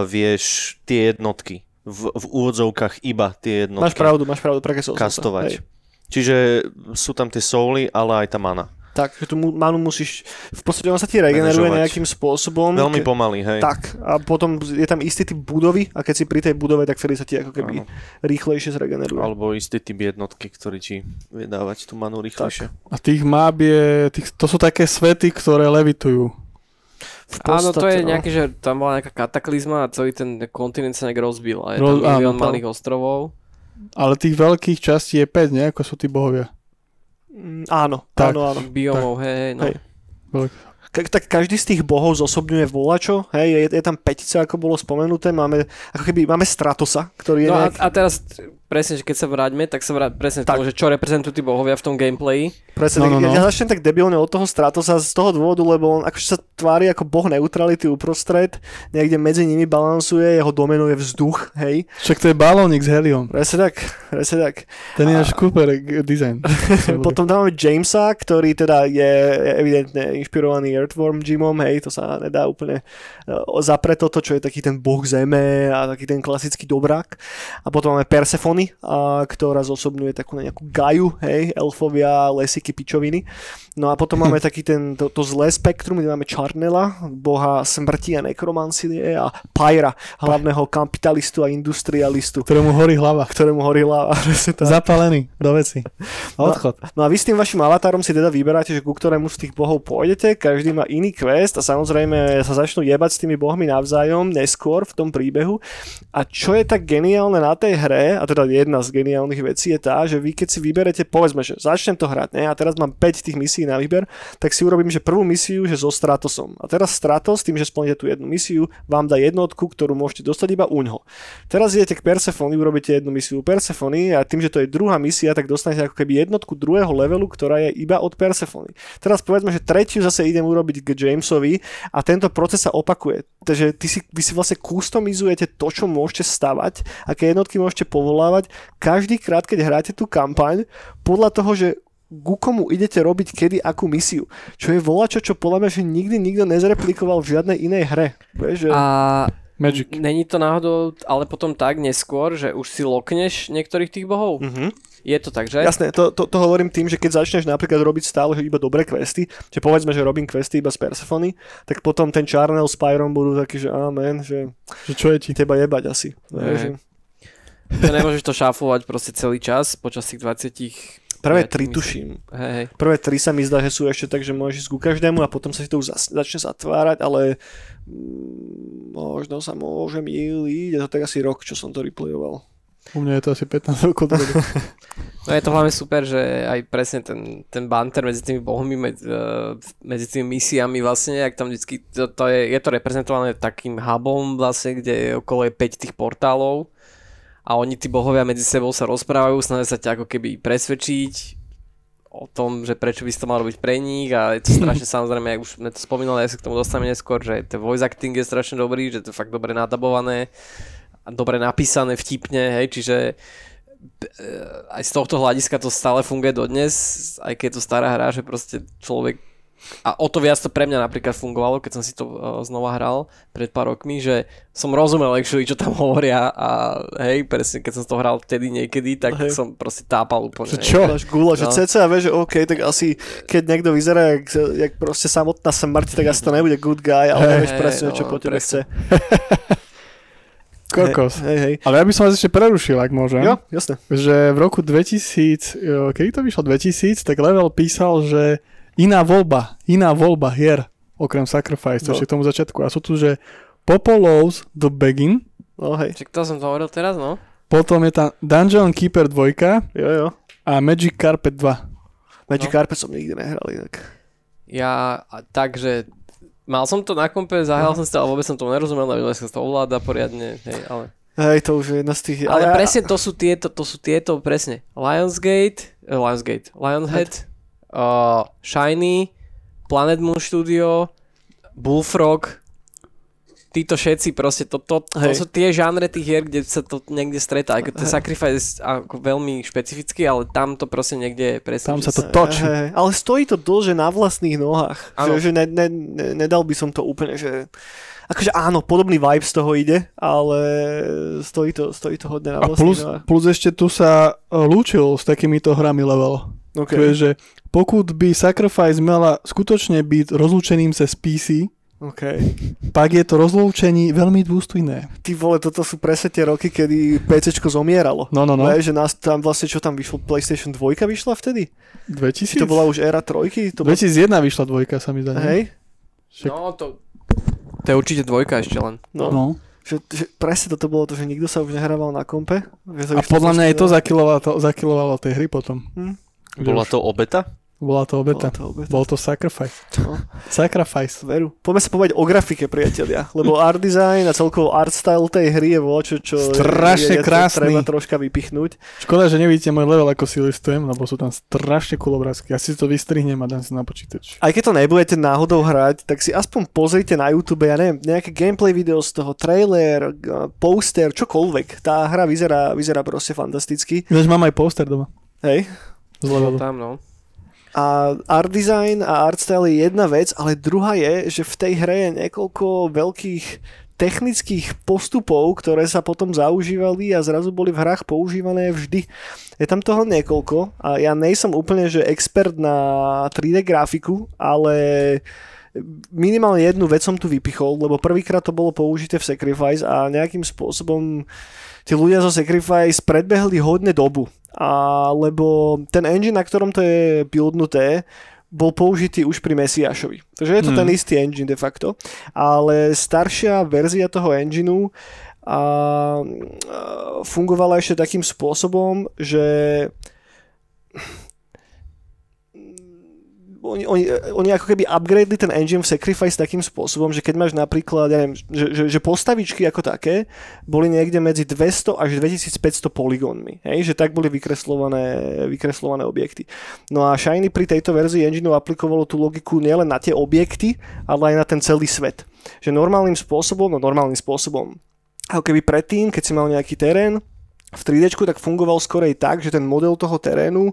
vieš tie jednotky v, v úvodzovkách iba tie jednotky Máš pravdu, máš pravdu, prekesol sa. kastovať. Čiže sú tam tie souly, ale aj tá mana. Tak, že tú manu musíš, v podstate on sa ti regeneruje Manažovať. nejakým spôsobom. Veľmi ke- pomaly, hej. Tak, a potom je tam istý typ budovy a keď si pri tej budove, tak vtedy sa ti ako keby Áno. rýchlejšie zregeneruje. Alebo istý typ jednotky, ktorý ti vie dávať tú manu rýchlejšie. A tých map je, tých, to sú také svety, ktoré levitujú. V Áno, to je no. nejaké, že tam bola nejaká kataklizma a celý ten kontinent sa nejak rozbil a je Roz- tam milión áno, malých ostrovov. Ale tých veľkých častí je 5, nie? Ako sú tí bohovia. Mm, Áno, Tak. áno, áno. Biomov, hej, hej, no. Hej. Ka- tak každý z tých bohov zosobňuje volačo, hej, je, je tam petica, ako bolo spomenuté, máme, ako keby, máme Stratosa, ktorý je No a, nejak, a teraz presne, že keď sa vráťme, tak sa vráť presne Tak. tomu, že čo reprezentujú tí bohovia v tom gameplayi. presne, no, no, no, ja začnem tak debilne od toho Stratosa z toho dôvodu, lebo on akože sa tvári ako boh neutrality uprostred, niekde medzi nimi balansuje, jeho domenou je vzduch, hej, Však to je balónik s heliom. presne tak, presne tak. Ten je A- až Cooper design. Potom tam máme Jamesa, ktorý teda je evidentne inšpirovaný Earthworm Jimom, hej, to sa nedá úplne uh, zapre toto, čo je taký ten boh zeme a taký ten klasický dobrák. A potom máme Persephony, a, ktorá zosobňuje takú nejakú Gaju, hej, elfovia, lesiky, pičoviny. No a potom máme taký ten, to, to zlé spektrum, kde máme Charnela, boha smrti a nekromancie a Pyra, hlavného kapitalistu a industrialistu, ktorému horí hlava. ktorému horí hlava. Zapálený do veci. Odchod. No a vy s tým vašim avatárom si teda vyberáte, že ku ktorému z tých bohov pôjdete, každý má iný quest a samozrejme sa začnú jebať s tými bohmi navzájom neskôr v tom príbehu. A čo je tak geniálne na tej hre, a teda jedna z geniálnych vecí je tá, že vy keď si vyberete, povedzme, že začnem to hrať, ne, a teraz mám 5 tých misií na výber, tak si urobím, že prvú misiu, že so Stratosom. A teraz Stratos, tým, že splníte tú jednu misiu, vám dá jednotku, ktorú môžete dostať iba uňho. Teraz idete k Persephone, urobíte jednu misiu Persephone a tým, že to je druhá misia, tak dostanete ako keby jednotku druhého levelu, ktorá je iba od Persephone. Teraz povedzme, že tretiu zase idem urobiť k Jamesovi a tento proces sa opakuje. Takže ty si, vy si vlastne customizujete to, čo môžete stavať, aké jednotky môžete povolávať, každý krát, keď hráte tú kampaň, podľa toho, že ku komu idete robiť kedy akú misiu. Čo je volačo, čo podľa mňa, že nikdy nikto nezreplikoval v žiadnej inej hre. Že... A Magic. Není to náhodou, ale potom tak neskôr, že už si lokneš niektorých tých bohov? Mhm. Je to tak, že? Jasné, to, to, to hovorím tým, že keď začneš napríklad robiť stále že iba dobré questy, že povedzme, že robím questy iba z Persephony, tak potom ten Charnel s Pyrom budú takí, že amen, že Že čo je ti? teba jebať asi. Hej. Že To nemôžeš to šafovať proste celý čas počas tých 20... prvé tri myslím. tuším. Hej, hej. Prvé tri sa mi zdá, že sú ešte tak, že môžeš ísť ku každému a potom sa si to už začne zatvárať, ale mm, možno sa môže míliť. Je to tak asi rok, čo som to replayoval. U mňa je to asi 15 rokov. No je to hlavne super, že aj presne ten, ten banter medzi tými bohmi, medzi, uh, medzi tými misiami vlastne, jak tam vždycky, to, to je, je to reprezentované takým hubom vlastne, kde je okolo je 5 tých portálov a oni tí bohovia medzi sebou sa rozprávajú, snažia sa ťa ako keby presvedčiť o tom, že prečo by si to mal robiť pre nich. A je to strašne samozrejme, jak už sme to spomínali, ja sa k tomu dostaneme neskôr, že ten voice acting je strašne dobrý, že to je fakt dobre nadabované dobre napísané vtipne, hej, čiže e, aj z tohto hľadiska to stále funguje dodnes, aj keď je to stará hra, že proste človek a o to viac to pre mňa napríklad fungovalo, keď som si to uh, znova hral pred pár rokmi, že som rozumel actually, čo tam hovoria a hej, presne keď som to hral vtedy niekedy, tak Hej. som proste tápal úplne. Že čo? Máš gula, že No. cca vie, že OK, tak asi keď niekto vyzerá jak, jak proste samotná smrť, tak asi to nebude good guy, ale Hej, nevieš presne, čo no, po tebe presne. chce. Kokos. Hej, hej. Ale ja by som vás ešte prerušil, ak môžem. Jo, jasné. Že v roku 2000, jo, kedy to vyšlo 2000, tak Level písal, že iná voľba, iná voľba hier, okrem Sacrifice, to No. ešte k tomu začiatku. A sú tu, že Popolows The Begin, No hej, Čiže to som to hovoril teraz, no? potom je tam Dungeon Keeper 2 jo, jo. a Magic Carpet 2. Magic No. Carpet som nikdy nehral inak. Ja, takže mal som to na kompe, zahral som si to, ale vôbec som to nerozumel, neviem, sa to ovláda poriadne, hej, ale... Hej, to už je jedna z tých... Ale ja- presne to sú tieto, to sú tieto, presne. Lionsgate, eh, Lionsgate, Lionhead, uh, Shiny, Planet Moon Studio, Bullfrog, títo všetci proste, to, to, to sú tie žánre tých hier, kde sa to niekde stretá. Ako ten Sacrifice ako veľmi špecifický, ale tam to proste niekde je presne. Tam sa to točí. Hej, ale stojí to dlže na vlastných nohách. Áno. Že, že ne, ne, ne, nedal by som to úplne, že... Akože áno, podobný vibe z toho ide, ale stojí to, stojí to hodne na A vlastných plus, nohách. plus ešte tu sa e, lúčil s takýmito hrami Level. Okay. To je, že pokud by Sacrifice mala skutočne byť rozlúčeným cez PC, Okay. pak je to rozlúčení veľmi dôstojné. Ty vole, toto sú presne tie roky, kedy PCčko zomieralo. No, no, no. Vieš, že nás tam vlastne, čo tam vyšlo, PlayStation 2 vyšla vtedy? 2000? Či to bola už éra trojky? To bol... 2001 vyšla dvojka, sa mi zdá. Hej? Však- No to... To je určite dvojka ešte len. No. No. Že, že presne toto bolo to, že nikto sa už nehrával na kompe. Že sa A podľa mňa aj to zakilovalo, to, zakilovalo tej hry potom. Hm. Bola už- to obeta? Bola to obeta. Bola to obeta. Bol to Sacrifice. No. Sacrifice. Veru. Poďme sa povedať o grafike, priatelia. Lebo art design a celkovo art style tej hry je voľačo, čo Strašne je, krásny. treba troška vypichnúť. Škoda, že nevidíte môj level, ako si listujem, lebo sú tam strašne cool obrázky. Ja si to vystrihnem a dám si na počítač. Aj keď to nebudete náhodou hrať, tak si aspoň pozrite na YouTube, ja neviem, nejaké gameplay video z toho, trailer, poster, čokoľvek. Tá hra vyzerá, vyzerá proste fantasticky. Ináč mám aj poster doma. Hej. Z levelu. Tam, no. A art design a art style je jedna vec, ale druhá je, že v tej hre je niekoľko veľkých technických postupov, ktoré sa potom zaužívali a zrazu boli v hrách používané vždy. Je tam toho niekoľko a ja nejsem úplne že expert na 3D grafiku, ale minimálne jednu vec som tu vypichol, lebo prvýkrát to bolo použité v Sacrifice a nejakým spôsobom tí ľudia zo Sacrifice predbehli hodne dobu. A, lebo ten engine, na ktorom to je buildnuté, bol použitý už pri Messiašovi. Takže je to Hmm. ten istý engine de facto. Ale staršia verzia toho engineu a, a fungovala ešte takým spôsobom, že oni, oni, oni ako keby upgradeli ten engine v Sacrifice takým spôsobom, že keď máš napríklad, ja neviem, že, že, že postavičky ako také boli niekde medzi 200 až 2500 poligónmi, hej, že tak boli vykreslované, vykreslované objekty. No a Shiny pri tejto verzii engineu aplikovalo tú logiku nielen na tie objekty, ale aj na ten celý svet. Že normálnym spôsobom, no normálnym spôsobom, ako keby predtým, keď si mal nejaký terén, v 3D tak fungoval skorej tak, že ten model toho terénu,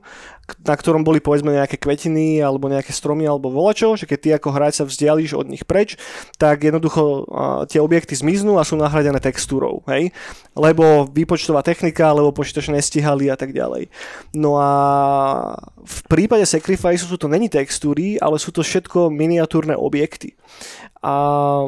na ktorom boli povedzme nejaké kvetiny alebo nejaké stromy alebo volačo, že keď ty ako hráč sa vzdialíš od nich preč, tak jednoducho a, tie objekty zmiznú a sú nahradené textúrou, hej? Lebo výpočtová technika, alebo počítač nestíhali a tak ďalej. No a v prípade Sacrifice sú to není textúry, ale sú to všetko miniatúrne objekty. A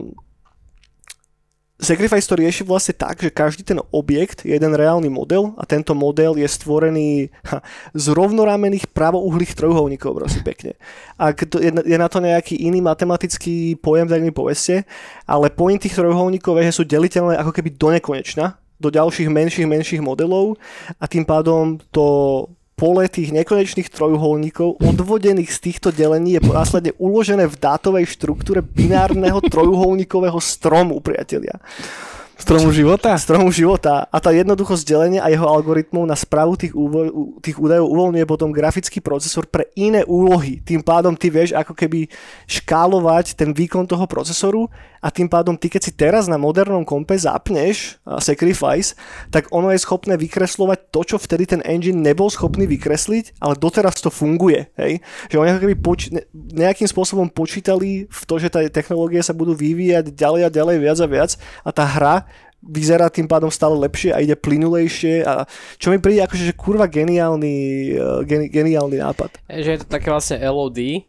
Sacrifice to rieši vlastne tak, že každý ten objekt je jeden reálny model a tento model je stvorený ha, z rovnorámených pravouhlých trojuholníkov, prosím pekne. Ak to je, je na to nejaký iný matematický pojem, tak mi poveste, ale point tých trojuholníkov je, sú deliteľné ako keby do nekonečna, do ďalších menších, menších modelov a tým pádom to pole tých nekonečných trojuholníkov odvodených z týchto delení je následne uložené v dátovej štruktúre binárneho trojuholníkového stromu, priatelia. Stromu života? Stromu života. A tá jednoduchosť delenia a jeho algoritmov na správu tých, úvo- tých údajov uvoľňuje potom grafický procesor pre iné úlohy. Tým pádom ty vieš ako keby škálovať ten výkon toho procesoru a tým pádom ty, keď si teraz na modernom kompe zapneš Sacrifice, tak ono je schopné vykreslovať to, čo vtedy ten engine nebol schopný vykresliť, ale doteraz to funguje. Hej? Že oni keby poč- ne- nejakým spôsobom počítali v to, že tá technológie sa budú vyvíjať ďalej a ďalej viac a viac a tá hra vyzerá tým pádom stále lepšie a ide plynulejšie a čo mi príde akože že kurva geniálny, eh, geni, geniálny nápad. Je, že je to také vlastne LOD,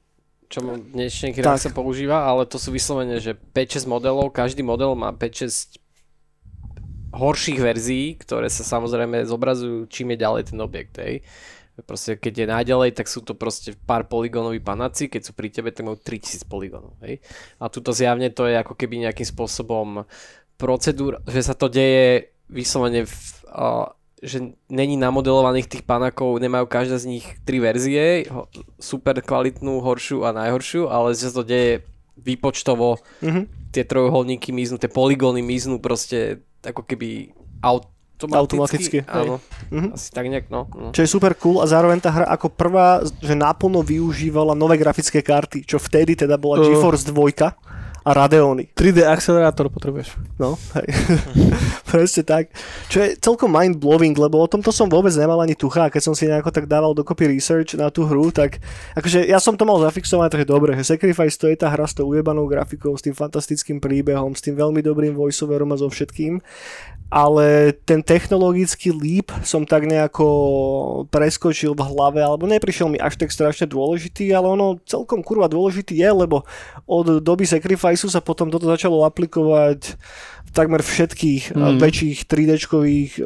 čo v dnešných hrách sa používa, ale to sú vyslovene, že 5-6 modelov, každý model má 5-6 horších verzií, ktoré sa samozrejme zobrazujú čím je ďalej ten objekt, hej. Proste keď je náďalej, tak sú to proste pár poligónoví panáci, keď sú pri tebe, tak majú 3000 poligónov, hej. A tuto zjavne to je ako keby nejakým spôsobom procedúr, že sa to deje vyslovene v, uh, že není namodelovaných tých panákov, nemajú každá z nich tri verzie, ho- super kvalitnú, horšiu a najhoršiu, ale že sa to deje výpočtovo, Mhm. tie trojuholníky miznú, tie poligóny miznú proste ako keby automaticky. Automaticky, hej. Áno, Mhm. asi tak nejak, no. no. Čo je super cool a zároveň tá hra ako prvá, že naplno využívala nové grafické karty, čo vtedy teda bola Uh. GeForce 2 a Radeony. 3D akcelerátor potrebuješ. No, hej. Presne tak. Čo je celkom mind-blowing, lebo o tomto som vôbec nemal ani tucha a keď som si nejako tak dával dokopy research na tú hru, tak akože ja som to mal zafixované, takže dobre, že Sacrifice to je tá hra s tou ujebanou grafikou, s tým fantastickým príbehom, s tým veľmi dobrým voiceoverom a so všetkým ale ten technologický leap som tak nejako preskočil v hlave, alebo neprišiel mi až tak strašne dôležitý, ale ono celkom kurva dôležitý je, lebo od doby Sacrificeu sa potom toto začalo aplikovať v takmer všetkých mm. Väčších 3D-čkových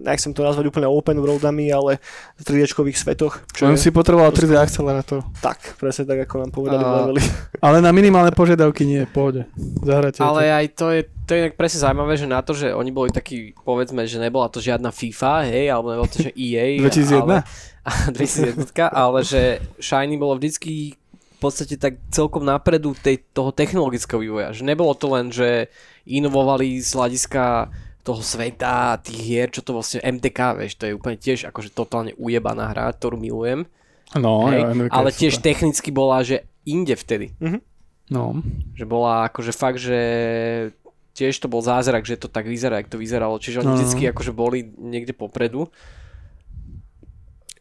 nechcem to nazvať úplne open worldami, ale v 3D-čkových svetoch. Čo Len je, si potreboval 3D akcelerátor. tak, presne tak, ako nám povedali A-. Ale na minimálne požiadavky nie, pohode. Zahrajte Ale to. aj to je, to je inak presne zaujímavé, že na to, že oni boli takí, povedzme, že nebola to žiadna FIFA, hej, alebo nebolo to, že EA. 2001? Ale, 2001, ale že Shiny bolo vždycky v podstate tak celkom napredu tej, toho technologického vývoja. Že nebolo to len, že inovovali z hľadiska toho sveta, tých hier, čo to vlastne MTK, vieš, to je úplne tiež akože totálne ujebaná hra, ktorú milujem. No, hej, jo, NVK ale tiež super. technicky bola, že inde vtedy. No. Že bola akože fakt, že tiež to bol zázrak, že to tak vyzerá, jak to vyzeralo. Čiže oni No, no. vždycky akože boli niekde popredu.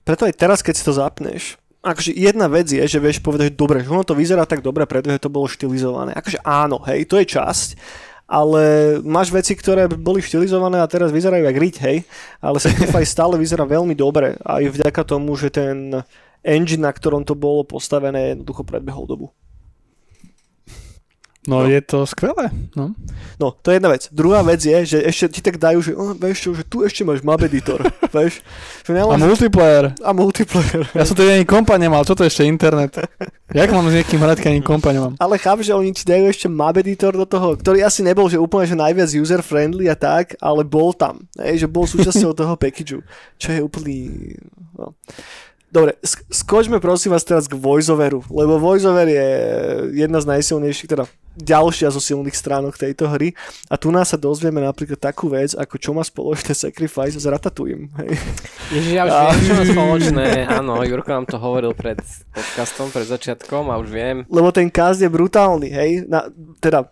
Preto aj teraz, keď si to zapneš, akože jedna vec je, že vieš povedať, že dobre, že ono to vyzerá tak dobre, pretože to bolo štilizované. Akože áno, hej, to je časť, ale máš veci, ktoré boli štilizované a teraz vyzerajú jak riť, hej, ale Sacrifice stále vyzerá veľmi dobre aj vďaka tomu, že ten engine, na ktorom to bolo postavené, jednoducho predbehol dobu. No, No. je to skvelé. No. No, to je jedna vec. Druhá vec je, že ešte ti tak dajú, že oh, vieš čo, že tu ešte máš map editor, vieš. Že A nielen, že- multiplayer. a multiplayer. Ja som tedy ani kompa nemal, čo to je ešte internet? Jak mám s niekým hrať, keď ani kompa nemám? Ale chápem, že oni ti dajú ešte map editor do toho, ktorý asi nebol že úplne že najviac user-friendly a tak, ale bol tam. Hej, že bol súčasťou toho packageu, čo je úplný... No. Dobre, sk- skočme prosím vás teraz k voiceoveru, lebo voiceover je jedna z najsilnejších, teda ďalšia zo silných stránok tejto hry a tu nás sa dozvieme napríklad takú vec, ako čo má spoločné Sacrifice s Ratatouille. Hej. Ježiš, ja už A- viem, čo má spoločné. Áno, Jurko nám to hovoril pred podcastom, pred začiatkom a už viem. lebo ten cast je brutálny, hej, na, teda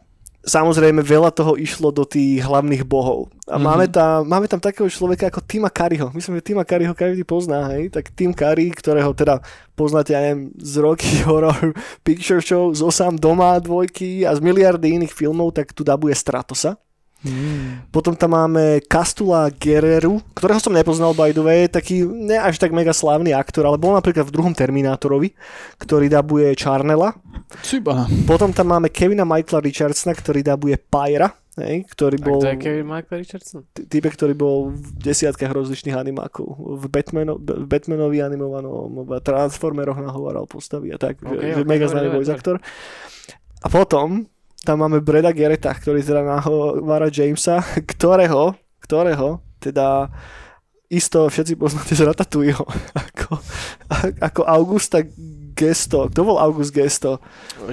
samozrejme veľa toho išlo do tých hlavných bohov. A mm-hmm. máme, tam, máme tam takého človeka ako Tima Curryho. Myslím, že Tima Curryho každý pozná, hej? Tak Tim Curry, ktorého teda poznáte, ja neviem, z Rocky Horror Picture Show, z Osam doma dvojky a z miliardy iných filmov, tak tu dabuje Stratosa. Mm. Potom tam máme Castula Guerreru, ktorého som nepoznal by the way, taký ne až tak mega slávny aktor, ale bol napríklad v druhom Terminátorovi, ktorý dabuje Charnela. Ciba. Potom tam máme Kevina Michaela Richardsona, ktorý dabuje Pyra, hej, ktorý bol... A kto je Kevin Michael Richardson? Typek, ktorý bol v desiatkách rozličných animákov. V, Batmano, v Batmanovi animovanom, v Transformeroch nahovaral postavy a tak. Okay, že, okay, mega známy voice actor. A potom tam máme Breda Gereta, ktorý teda nahovára Jamesa, ktorého, ktorého teda isto všetci poznáte z Ratatouilleho, ako, ako Augusta Gesto. Kto bol August Gesto?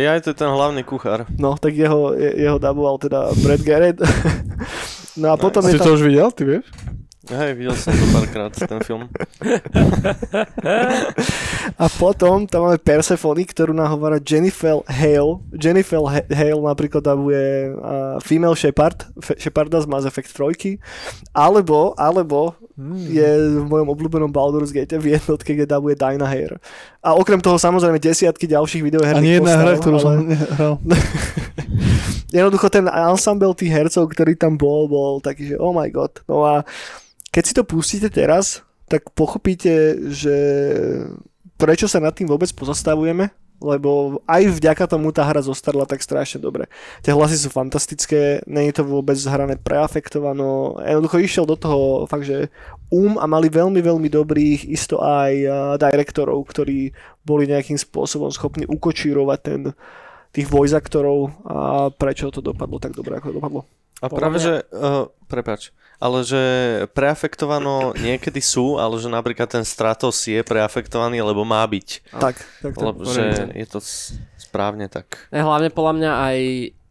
Ja, to je ten hlavný kuchár. No, tak jeho, jeho daboval teda Brad Garrett. No a potom Si je tam... to už videl, ty vieš? Hej, videl som to párkrát, ten film. A potom tam máme Persephone, ktorú nahovára Jennifer Hale. Jennifer Ha- Hale napríklad dabuje uh, Female Shepard, Fe- Sheparda z Mass Effect 3. Alebo, alebo Hmm. je v mojom obľúbenom Baldur's Gate v jednotke, kde dabuje Dinah Hare. A okrem toho samozrejme desiatky ďalších Ani videoherných jedna hra, ktorú ale... som nehral. Jednoducho ten ensemble tých hercov, ktorý tam bol, bol taký, že oh my god. No a keď si to pustíte teraz, tak pochopíte, že prečo sa nad tým vôbec pozastavujeme, lebo aj vďaka tomu tá hra zostarla tak strašne dobre. Tie hlasy sú fantastické, nie je to vôbec hrané preafektovano, jednoducho išiel do toho fakt, že um a mali veľmi, veľmi dobrých isto aj uh, direktorov, ktorí boli nejakým spôsobom schopní ukočírovať ten, tých voice aktorov a prečo to dopadlo tak dobre, ako to dopadlo. A práve, mňa- že, uh, prepač, ale že preafektovano niekedy sú, ale že napríklad ten Stratos je preafektovaný, lebo má byť. Tak, tak, tak. Lebo, že je to správne tak. Ne, hlavne podľa mňa aj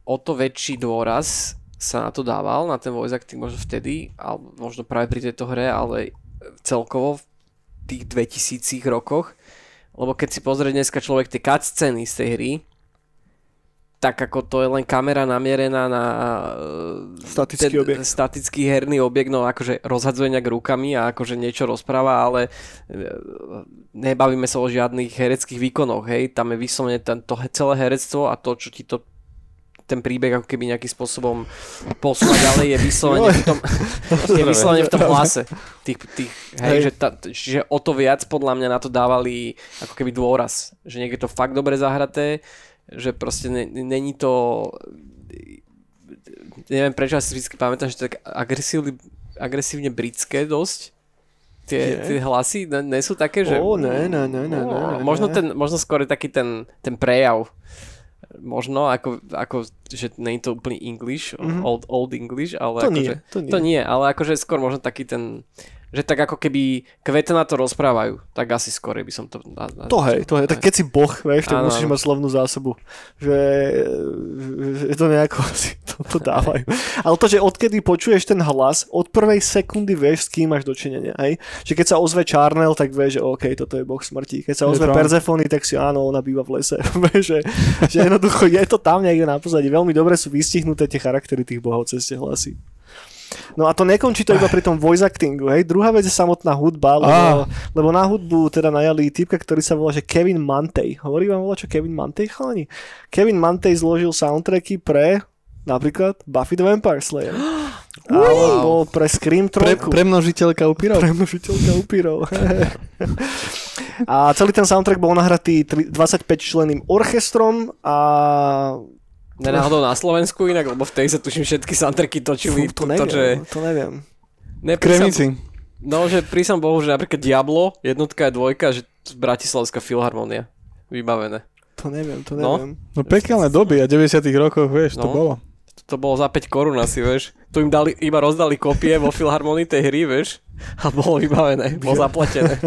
o to väčší dôraz sa na to dával, na ten voice acting možno vtedy, alebo možno práve pri tejto hre, ale celkovo v tých 2000 rokoch. Lebo keď si pozrie dneska človek tie cutscény z tej hry, tak ako to je len kamera namierená na e, Statický objekt. statický herný objekt, no akože rozhadzuje nejak rukami a akože niečo rozpráva, ale e, nebavíme sa o žiadnych hereckých výkonoch, hej, tam je vyslovene ten, to celé herectvo a to, čo ti to ten príbeh ako keby nejakým spôsobom posúva ďalej je vyslovene v tom, je vyslovene v tom hlase tých, tých hej, Hej. že, ta, že o to viac podľa mňa na to dávali ako keby dôraz, že niekde to fakt dobre zahraté, že proste ne- není to neviem prečo, ja si vždy pamätám, že to je tak agresívne, agresívne britské dosť. Tie, tie hlasy ne, ne sú také, že... Ó, ne, ne, ne, ne, ne, ne, možno, ten, možno skôr taký ten, ten prejav. Možno, ako, ako že nie je to úplný English, Mhm. old, old English, ale To akože, nie, to nie. to nie, ale akože skôr možno taký ten, že tak ako keby kvete na to rozprávajú, tak asi skôr by som to... Na, na, To hej, to hej. Tak keď si boh, vieš, tak Áno, musíš mať slovnú zásobu. Že, že to nejako si to, to dávajú. Ale to, že odkedy počuješ ten hlas, od prvej sekundy vieš, s kým máš dočinenia. Hej? Že keď sa ozve Charnel, tak vieš, že OK, toto je boh smrti. Keď sa ozve Persefony, tak si áno, ona býva v lese. že, že jednoducho je to tam niekde na pozadí. Veľmi dobre sú vystihnuté tie charaktery tých bohov cez tie hlasy. No a to nekončí to iba pri tom voice actingu, hej. Druhá vec je samotná hudba, lebo, lebo na hudbu teda najali typka, ktorý sa volá, že Kevin Mantej. Hovorí vám volá čo Kevin Mantej, chalani? Kevin Mantej zložil soundtracky pre napríklad Buffy the Vampire Slayer. Alebo pre Scream 3. Pre, premnožiteľka upírov. Premnožiteľka upírov. a celý ten soundtrack bol nahratý tri- 25 členým orchestrom a Nenáhodou na Slovensku inak, lebo v tej sa tuším všetky soundtracky točili. Fú, to neviem, že, to neviem. ne, Kremnici. no, že prísam Bohu, že napríklad Diablo, jednotka a dvojka, že Bratislavská filharmonia. Vybavené. To neviem, to No. neviem. No pekelné doby a 90 rokoch, vieš, to No. bolo. To bolo za 5 korún asi, vieš. Tu im dali, iba rozdali kopie vo filharmonii tej hry, vieš. A bolo vybavené, bolo zaplatené.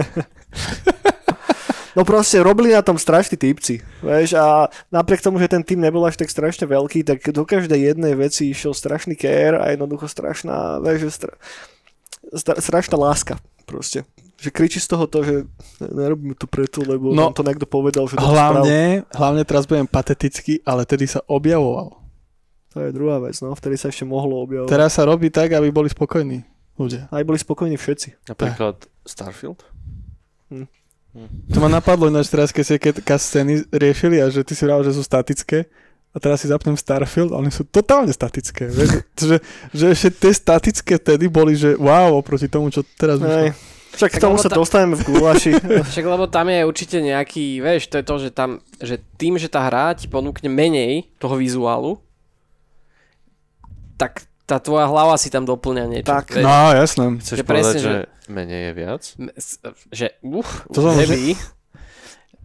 No proste robili na tom strašní typci, vieš, a napriek tomu, že ten tým nebol až tak strašne veľký, tak do každej jednej veci išiel strašný care a jednoducho strašná, vieš, stra, stra, strašná láska proste. Že kričí z toho to, že nerobíme to preto, lebo No, to niekto povedal, že to Hlavne, hlavne teraz budem patetický, ale tedy sa objavoval. To je druhá vec, no, vtedy sa ešte mohlo objavovať. Teraz sa robí tak, aby boli spokojní ľudia. Aj boli spokojní všetci. Napríklad Starfield? To ma napadlo ináč teraz, keď ste keď scény riešili a že ty si vral, že sú statické a teraz si zapnem Starfield a oni sú totálne statické. Vieš? že, že ešte tie statické vtedy boli, že wow, oproti tomu, čo teraz vyšlo. Však k Tak tomu sa ta- dostaneme v gulaši. Však lebo tam je určite nejaký, vieš, to je to, že tam, že tým, že tá hra ti ponúkne menej toho vizuálu, tak tá tvoja hlava si tam doplňa niečo. Tak. vieš. No, jasné. Chceš Že povedať, presne, že že- menej je viac? Že uf, To som- heavy.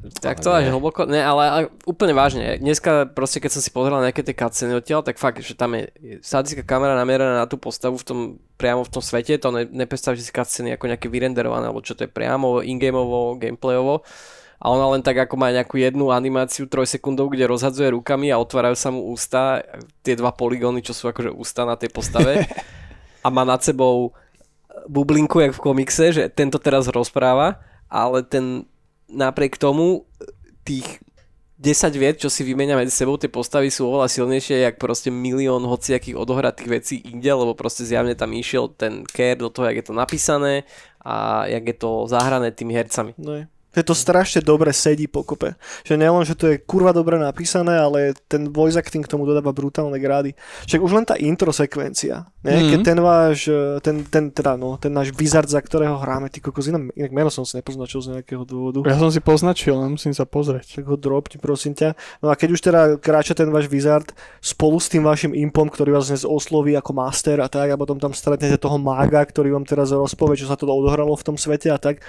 Tak to až hlboko, ne, ale, ale úplne vážne. Dneska proste, keď som si pozeral nejaké tie cutsceny odtiaľ, tak fakt, že tam je statická kamera namierená na tú postavu v tom, priamo v tom svete, to ne, nepredstavte si cutsceny ako nejaké vyrenderované, alebo čo to je priamo in-gameovo, gameplayovo. A ona len tak ako má nejakú jednu animáciu trojsekundov, kde rozhadzuje rukami a otvárajú sa mu ústa, tie dva poligóny, čo sú akože ústa na tej postave. a má nad sebou bublinku, jak v komikse, že tento teraz rozpráva, ale ten napriek tomu tých 10 viet, čo si vymenia medzi sebou, tie postavy sú oveľa silnejšie, jak proste milión hociakých odohratých vecí inde, lebo proste zjavne tam išiel ten care do toho, jak je to napísané a jak je to zahrané tými hercami. No je. Že to strašne dobre sedí pokope. Že nielen, že to je kurva dobre napísané, ale ten voice acting k tomu dodáva brutálne grády. Však už len tá intro sekvencia. Ne? Mhm. Keď ten váš, eh, ten, ten, teda, no, ten náš wizard, za ktorého hráme, ty kokos, inak, inak meno som si nepoznačil z nejakého dôvodu. Ja som si poznačil, len musím sa pozrieť. Tak ho dropť, prosím ťa. No a keď už teda kráča ten váš wizard spolu s tým vašim impom, ktorý vás dnes osloví ako master a tak, a potom tam stretnete toho mága, ktorý vám teraz rozpovie, čo sa to odohralo v tom svete a tak,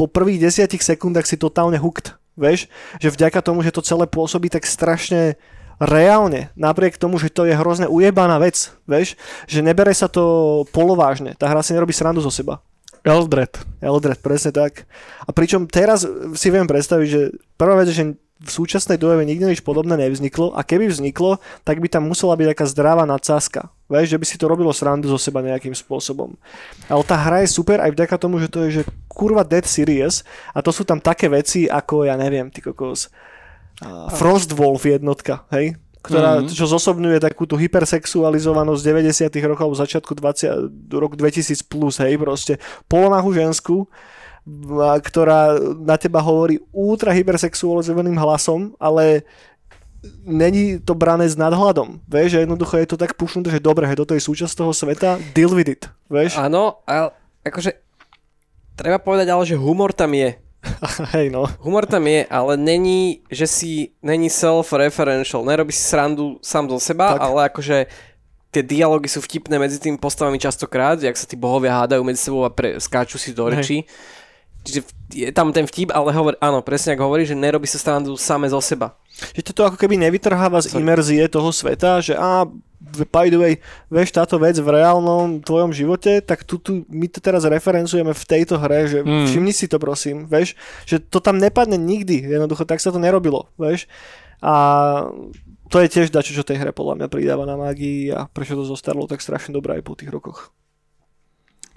po prvých desiatich sekundách si totálne hooked. Vieš, že vďaka tomu, že to celé pôsobí tak strašne reálne, napriek tomu, že to je hrozne ujebaná vec, vieš, že nebere sa to polovážne, tá hra si nerobí srandu zo seba. Eldred. Eldred, presne tak. A pričom teraz si viem predstaviť, že prvá vec, je, že v súčasnej dobe nikdy nič podobné nevzniklo a keby vzniklo, tak by tam musela byť taká zdravá nadsázka. Vieš, že by si to robilo srandu zo seba nejakým spôsobom. Ale tá hra je super aj vďaka tomu, že to je že kurva dead serious a to sú tam také veci ako, ja neviem, ty kokos, uh, Frostwolf jednotka, hej? ktorá, Mhm. čo zosobňuje takú tú hypersexualizovanosť 90 rokov začiatku 20, rok 2000 plus, hej, proste polonahu ženskú, a ktorá na teba hovorí ultra hypersexualizovaným hlasom, ale není to brané s nadhľadom. Vieš, že jednoducho je to tak pušnuté, že dobre, hej, toto je súčasť toho sveta, deal with it. Vieš? Áno, ale akože treba povedať ale, že humor tam je. hej, no. Humor tam je, ale není, že si, není self-referential, nerobí si srandu sám zo seba, Tak. ale akože tie dialógy sú vtipné medzi tými postavami častokrát, jak sa tí bohovia hádajú medzi sebou a pre, skáču si do Hej. Čiže je tam ten vtip, ale hovor, áno, presne ako hovorí, že nerobí sa srandu same zo seba. Že to ako keby nevytrháva z Sorry. imerzie toho sveta, že a by the way, vieš táto vec v reálnom tvojom živote, tak tu, tu my to teraz referencujeme v tejto hre, že Mm. všimni si to prosím, vieš, že to tam nepadne nikdy, jednoducho tak sa to nerobilo, vieš. A to je tiež dačo, čo tej hre podľa mňa pridáva na mágii a prečo to zostarlo tak strašne dobré aj po tých rokoch.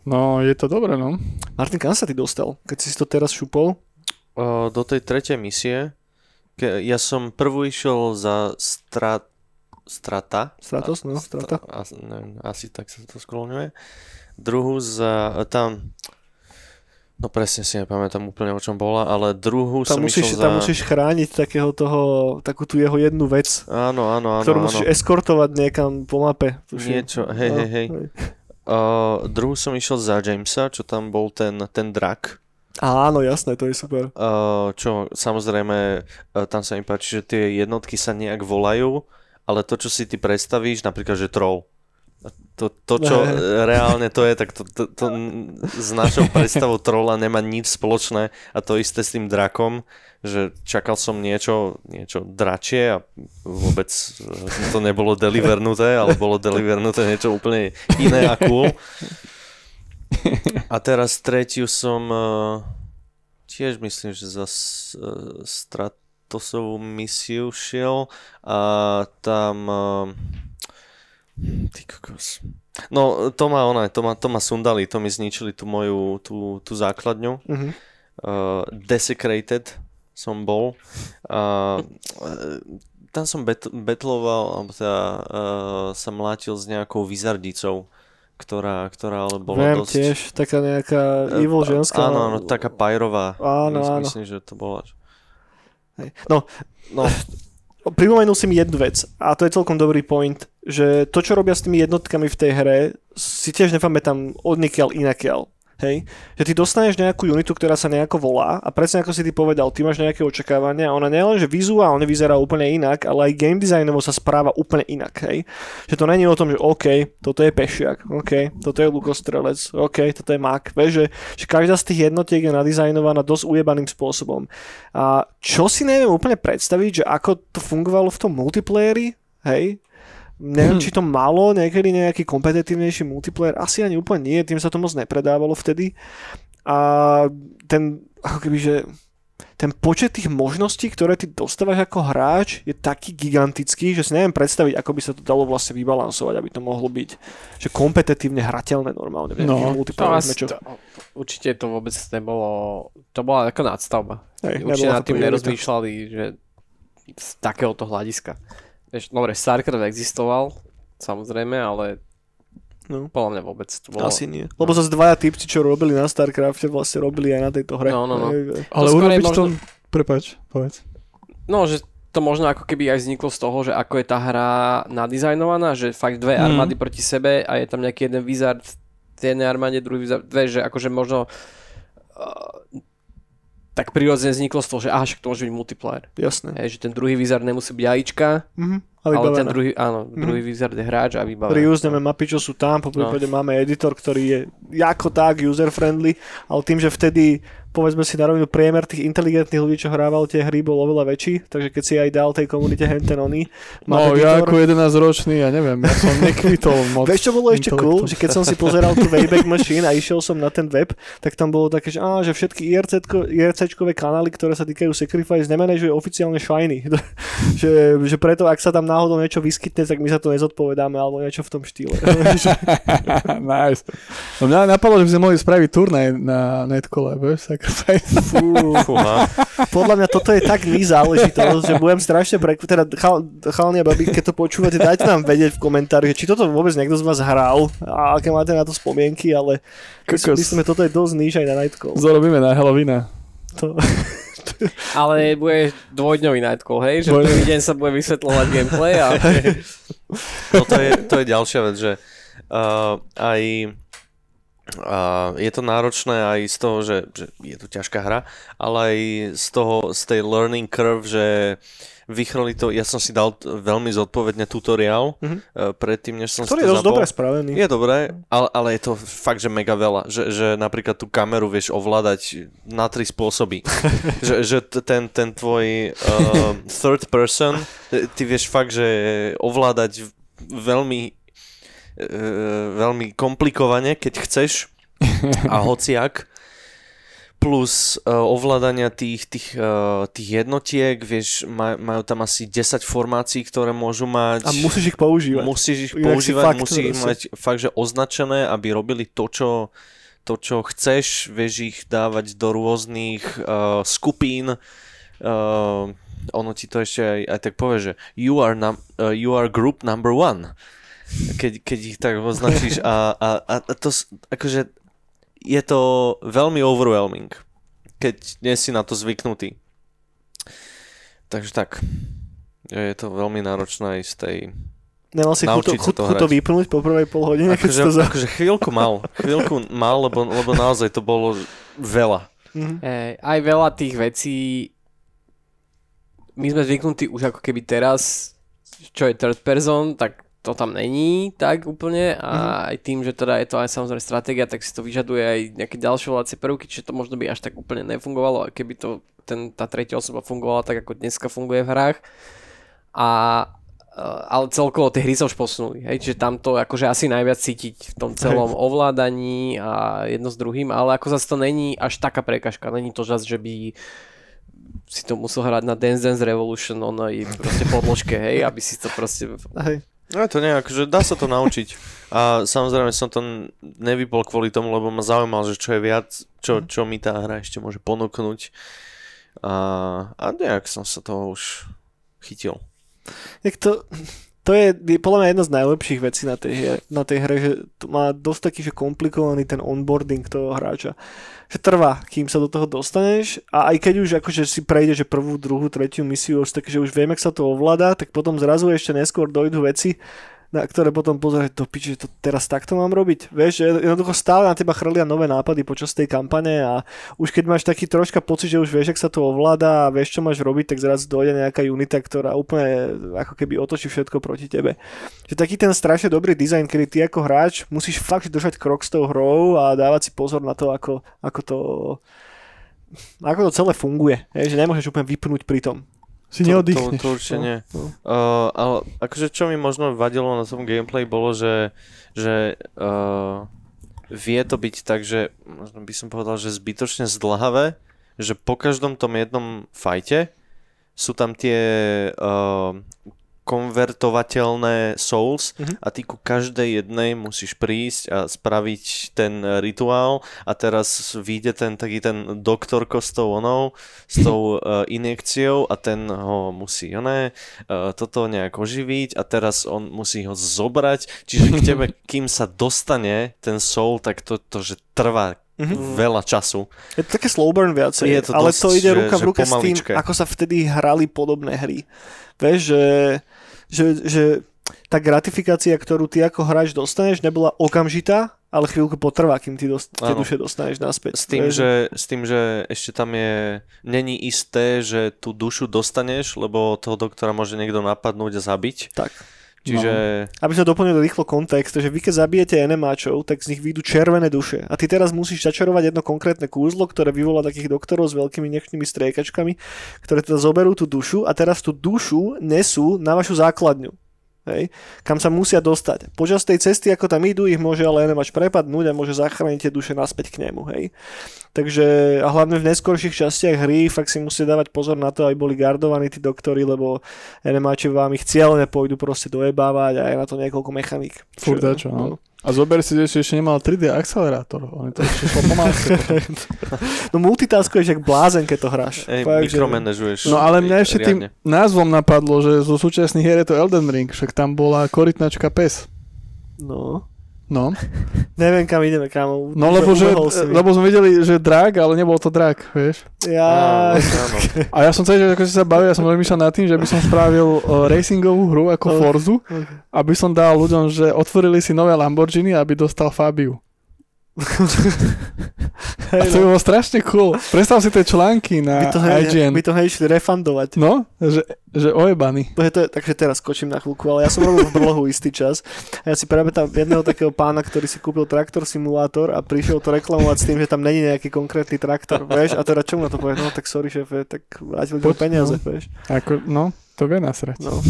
No, je to dobré, no. Martin, kam sa ty dostal, keď si to teraz šupol? O, do tej tretej misie, ke, ja som prvú išiel za strat, strata. Stratos, no, strata. A, neviem, asi tak sa to skloňuje. Druhú za, tam, no presne si nepamätám úplne o čom bola, ale druhú Tam som musíš, išiel za... tam musíš chrániť takého toho, takú tú jeho jednu vec, Áno, áno, áno. ktorú áno. musíš eskortovať niekam po mape. tuším. Niečo, hej, No, hej, hej. Uh, druhú som išiel za Jamesa, čo tam bol ten, ten drak. Áno, jasné, to je super. Uh, čo samozrejme, uh, tam sa mi páči, že tie jednotky sa nejak volajú, ale to, čo si ty predstavíš, napríklad, že troll. To, to čo Ne. reálne to je, tak to, to, to s našou predstavou trolla nemá nič spoločné a to isté s tým drakom, že čakal som niečo, niečo dračie a vôbec to nebolo delivernuté, ale bolo delivernuté niečo úplne iné a cool. A teraz tretiu som eh, tiež myslím, že za eh, Stratosovú misiu šiel a tam eh, ty kokos. No, to ma ona, to ma, to ma sundali, to mi zničili tú moju, tú, tú základňu. Mhm. Uh, desecrated som bol. Uh, tam som bet- betloval, alebo teda uh, sa mlátil s nejakou vizardicou, ktorá, ktorá ale bola Viem dosť... tiež, taká nejaká evil ženská. Áno, áno, taká pajrová. Áno, áno. Myslím, že to bola. Hej. No, No, pripomenul si mi jednu vec a to je celkom dobrý point, že to, čo robia s tými jednotkami v tej hre, si tiež nepamätám odnikiaľ inakiaľ. Hej? Že ty dostaneš nejakú unitu, ktorá sa nejako volá a presne ako si ty povedal, ty máš nejaké očakávania a ona nielen, že vizuálne vyzerá úplne inak, ale aj game designovo sa správa úplne inak. Hej? Že to není o tom, že OK, toto je pešiak, OK, toto je lukostrelec, OK, toto je mak. Vieš, že, že každá z tých jednotiek je nadizajnovaná dosť ujebaným spôsobom. A čo si neviem úplne predstaviť, že ako to fungovalo v tom multiplayeri, hej, Neviem, či to malo niekedy nejaký kompetitívnejší multiplayer, asi ani úplne nie, tým sa to moc nepredávalo vtedy. A ten, ako keby, že ten počet tých možností, ktoré ty dostávaš ako hráč, je taký gigantický, že si neviem predstaviť, ako by sa to dalo vlastne vybalansovať, aby to mohlo byť že kompetitívne hrateľné normálne No, To asi, to, určite to vôbec nebolo, to bola ako nadstavba. Hej, Určite nad to tým nerozmýšľali, že z takéhoto hľadiska. Vieš, dobre, StarCraft existoval, samozrejme, ale No. podľa mňa vôbec to bolo... Asi nie. Lebo zase dvaja typci, čo robili na StarCrafte, vlastne robili aj na tejto hre. No, no, no. Ale je urobiť možno- to... Prepač, povedz. No, že to možno ako keby aj vzniklo z toho, že ako je tá hra nadizajnovaná, že fakt dve Mhm. armády proti sebe a je tam nejaký jeden wizard v jednej armáde, druhý wizard, dve, že akože možno uh, tak prirodzene vzniklo z toho, že aha, však to môže byť multiplayer. Jasné. Hej, že ten druhý wizard nemusí byť AIčka, Mhm. A ale ten vybavené. druhý, áno, Mhm. druhý wizard je hráč a vybavený. Reusneme mapy, čo sú tam, po prípade máme editor, ktorý je ako tak user-friendly, ale tým, že vtedy povedzme si na rovinu priemer tých inteligentných ľudí, čo hrával tie hry, bol oveľa väčší, takže keď si aj dal tej komunite henten oný, No, ja ako 11 ročný, ja neviem, ja som nekvitol moc. Vieš, čo bolo ešte cool? Že keď som si pozeral tú Wayback Machine a išiel som na ten web, tak tam bolo také, že, á, že všetky IRC-čkové kanály, ktoré sa týkajú Sacrifice, nemanažuje oficiálne Shiny. že, že preto, ak sa tam náhodou niečo vyskytne, tak my sa to nezodpovedáme, alebo niečo v tom štýle. nice. No mňa napadlo, že by sme mohli spraviť turnaj na Netkole, vieš. Fú, fúha. podľa mňa toto je tak mi záležitosť, že budem strašne prekvapený. Teda chal, chalani a babi, keď to počúvate, dajte nám vedieť v komentári, či toto vôbec niekto z vás hral a aké máte na to spomienky, ale Kokos. myslím, že toto je dosť níž aj na Nightcall. Zarobíme na Halloweena. To, Ale bude dvojdňový nightcall, hej? Že prvý deň sa bude vysvetľovať gameplay a No to je, to je ďalšia vec, že uh, aj uh, je to náročné aj z toho, že, že je to ťažká hra, ale aj z toho, z tej learning curve, že vychrli to, ja som si dal veľmi zodpovedne tutoriál Mhm. uh, predtým, než som ktorý si je to dosť zapol. dobre spravený. Je dobré, ale, ale je to fakt, že mega veľa. Že, že napríklad tú kameru vieš ovládať na tri spôsoby. že že ten, ten tvoj uh, third person, e, ty vieš fakt, že ovládať veľmi uh, veľmi komplikovane, keď chceš a hociak plus uh, ovládania tých, tých, uh, tých jednotiek, vieš, maj, majú tam asi 10 formácií, ktoré môžu mať. A musíš ich používať. Musíš ich používať, fakt musíš ich mať fakt, že označené, aby robili to, čo, to, čo chceš, vieš ich dávať do rôznych uh, skupín. Uh, ono ti to ešte aj, aj tak povie, že you are, num, uh, you are group number one. Keď, keď ich tak označíš a, a, a, to akože je to veľmi overwhelming, keď nie si na to zvyknutý. Takže tak. Je to veľmi náročné aj z tej Nemal si chuť, naučiť sa chuť, to chuť to hrať. vypnúť po prvej pol hodine, keď si Akože, to za... akože chvíľku mal, chvíľku mal, lebo, lebo naozaj to bolo veľa. Mhm. Hej, aj veľa tých vecí my sme zvyknutí už ako keby teraz, čo je third person, tak to tam není tak úplne a aj tým, že teda je to aj samozrejme stratégia, tak si to vyžaduje aj nejaké ďalšie volácie prvky, čiže to možno by až tak úplne nefungovalo, keby to ten, tá tretia osoba fungovala tak, ako dneska funguje v hrách. A eh, ale celkovo tie hry sa už posunuli, hej, čiže tam to akože asi najviac cítiť v tom celom ovládaní a jedno s druhým, ale ako zase to není až taká prekažka, není to zase, že by si to musel hrať na Dance Dance Revolution onej proste podložke, hej, aby si to proste... Hej. No to nie, akože dá sa to naučiť. A samozrejme som to nevypol kvôli tomu, lebo ma zaujímal, že čo je viac, čo, čo mi tá hra ešte môže ponúknuť. A, a nejak som sa toho už chytil. Jak to, to je, je podľa mňa jedna z najlepších vecí na tej, na tej hre, že to má dosť taký, že komplikovaný ten onboarding toho hráča. Že trvá, kým sa do toho dostaneš a aj keď už akože si prejde, že prvú, druhú, tretiu misiu, už tak, že už viem, jak sa to ovláda, tak potom zrazu ešte neskôr dojdú veci, na ktoré potom pozrie, to piči, že to teraz takto mám robiť. Vieš, jednoducho stále na teba chrlia nové nápady počas tej kampane a už keď máš taký troška pocit, že už vieš, ak sa to ovláda a vieš, čo máš robiť, tak zrazu dojde nejaká unita, ktorá úplne ako keby otočí všetko proti tebe. Že taký ten strašne dobrý dizajn, kedy ty ako hráč musíš fakt držať krok s tou hrou a dávať si pozor na to, ako, ako to ako to celé funguje, je, že nemôžeš úplne vypnúť pri tom. Si To, neoddychneš. to určite No, nie. no. Uh, ale akože čo mi možno vadilo na tom gameplay bolo, že, že uh, vie to byť tak, že možno by som povedal, že zbytočne zdlhavé, že po každom tom jednom fajte sú tam tie uh, konvertovateľné souls Mhm. a ty ku každej jednej musíš prísť a spraviť ten rituál a teraz vyjde ten taký ten doktorko s tou onou, s tou uh, injekciou a ten ho musí oné, uh, toto nejak oživiť a teraz on musí ho zobrať, čiže k tebe, kým sa dostane ten soul, tak to, to že trvá Mhm. veľa času. Je to také slow burn viacej, Je to ale dosť, to ide že- ruka v že ruke s tým, ako sa vtedy hrali podobné hry. Vieš, že, že, že tá gratifikácia, ktorú ty ako hráč dostaneš, nebola okamžitá, ale chvíľku potrvá, kým ty dost, tie duše dostaneš naspäť. S tým, že, s tým, že ešte tam je, není isté, že tú dušu dostaneš, lebo toho doktora môže niekto napadnúť a zabiť. Tak. Čiže Aby sme doplnili rýchlo kontext, že vy keď zabijete enemáčov, tak z nich vyjdú červené duše. A ty teraz musíš začarovať jedno konkrétne kúzlo, ktoré vyvolá takých doktorov s veľkými nechšnými striekačkami, ktoré teda zoberú tú dušu a teraz tú dušu nesú na vašu základňu. Hej, kam sa musia dostať. Počas tej cesty, ako tam idú, ich môže ale enemáč prepadnúť a môže zachrániť tie duše naspäť k nemu. Hej. Takže a hlavne v neskorších častiach hry fakt si musíte dávať pozor na to, aby boli gardovaní tí doktory, lebo enemáči vám ich cieľne pôjdu proste dojebávať a je na to niekoľko mechaník. Furt dačo, no. A zober si, že ešte nemal 3D akcelerátor. On to ešte šlo pomalšie. No multitaskuješ jak blázen, keď to hráš. ej, Fakt, mikromanažuješ. No ale mňa ešte tým názvom napadlo, že zo súčasných hier je to Elden Ring, však tam bola korytnačka pes. No, No, neviem kam ideme, kámo. no lebo, že, lebo sme videli, že drak, ale nebol to drak, vieš. Ja... Áno. A ja som celý, že ako si sa bavil, ja som rozmýšľal nad tým, že by som spravil uh, racingovú hru ako. Forzu, aby som dal ľuďom, že otvorili si nové Lamborghini, aby dostal Fabiu. A to by no. bolo strašne cool. Predstav si tie články na By to, hej, IGN. by to hej išli refundovať. No, že, že ojebaný. To je, to takže teraz skočím na chvíľku, ale ja som robil v brlohu istý čas a ja si pamätám jedného takého pána, ktorý si kúpil traktor simulátor a prišiel to reklamovať s tým, že tam není nejaký konkrétny traktor, vieš, a teda čo mu na to povie, no tak sorry šéfe, tak vrátili Poď, peniaze, no. vieš. Ako, no, to vie nasrať. No.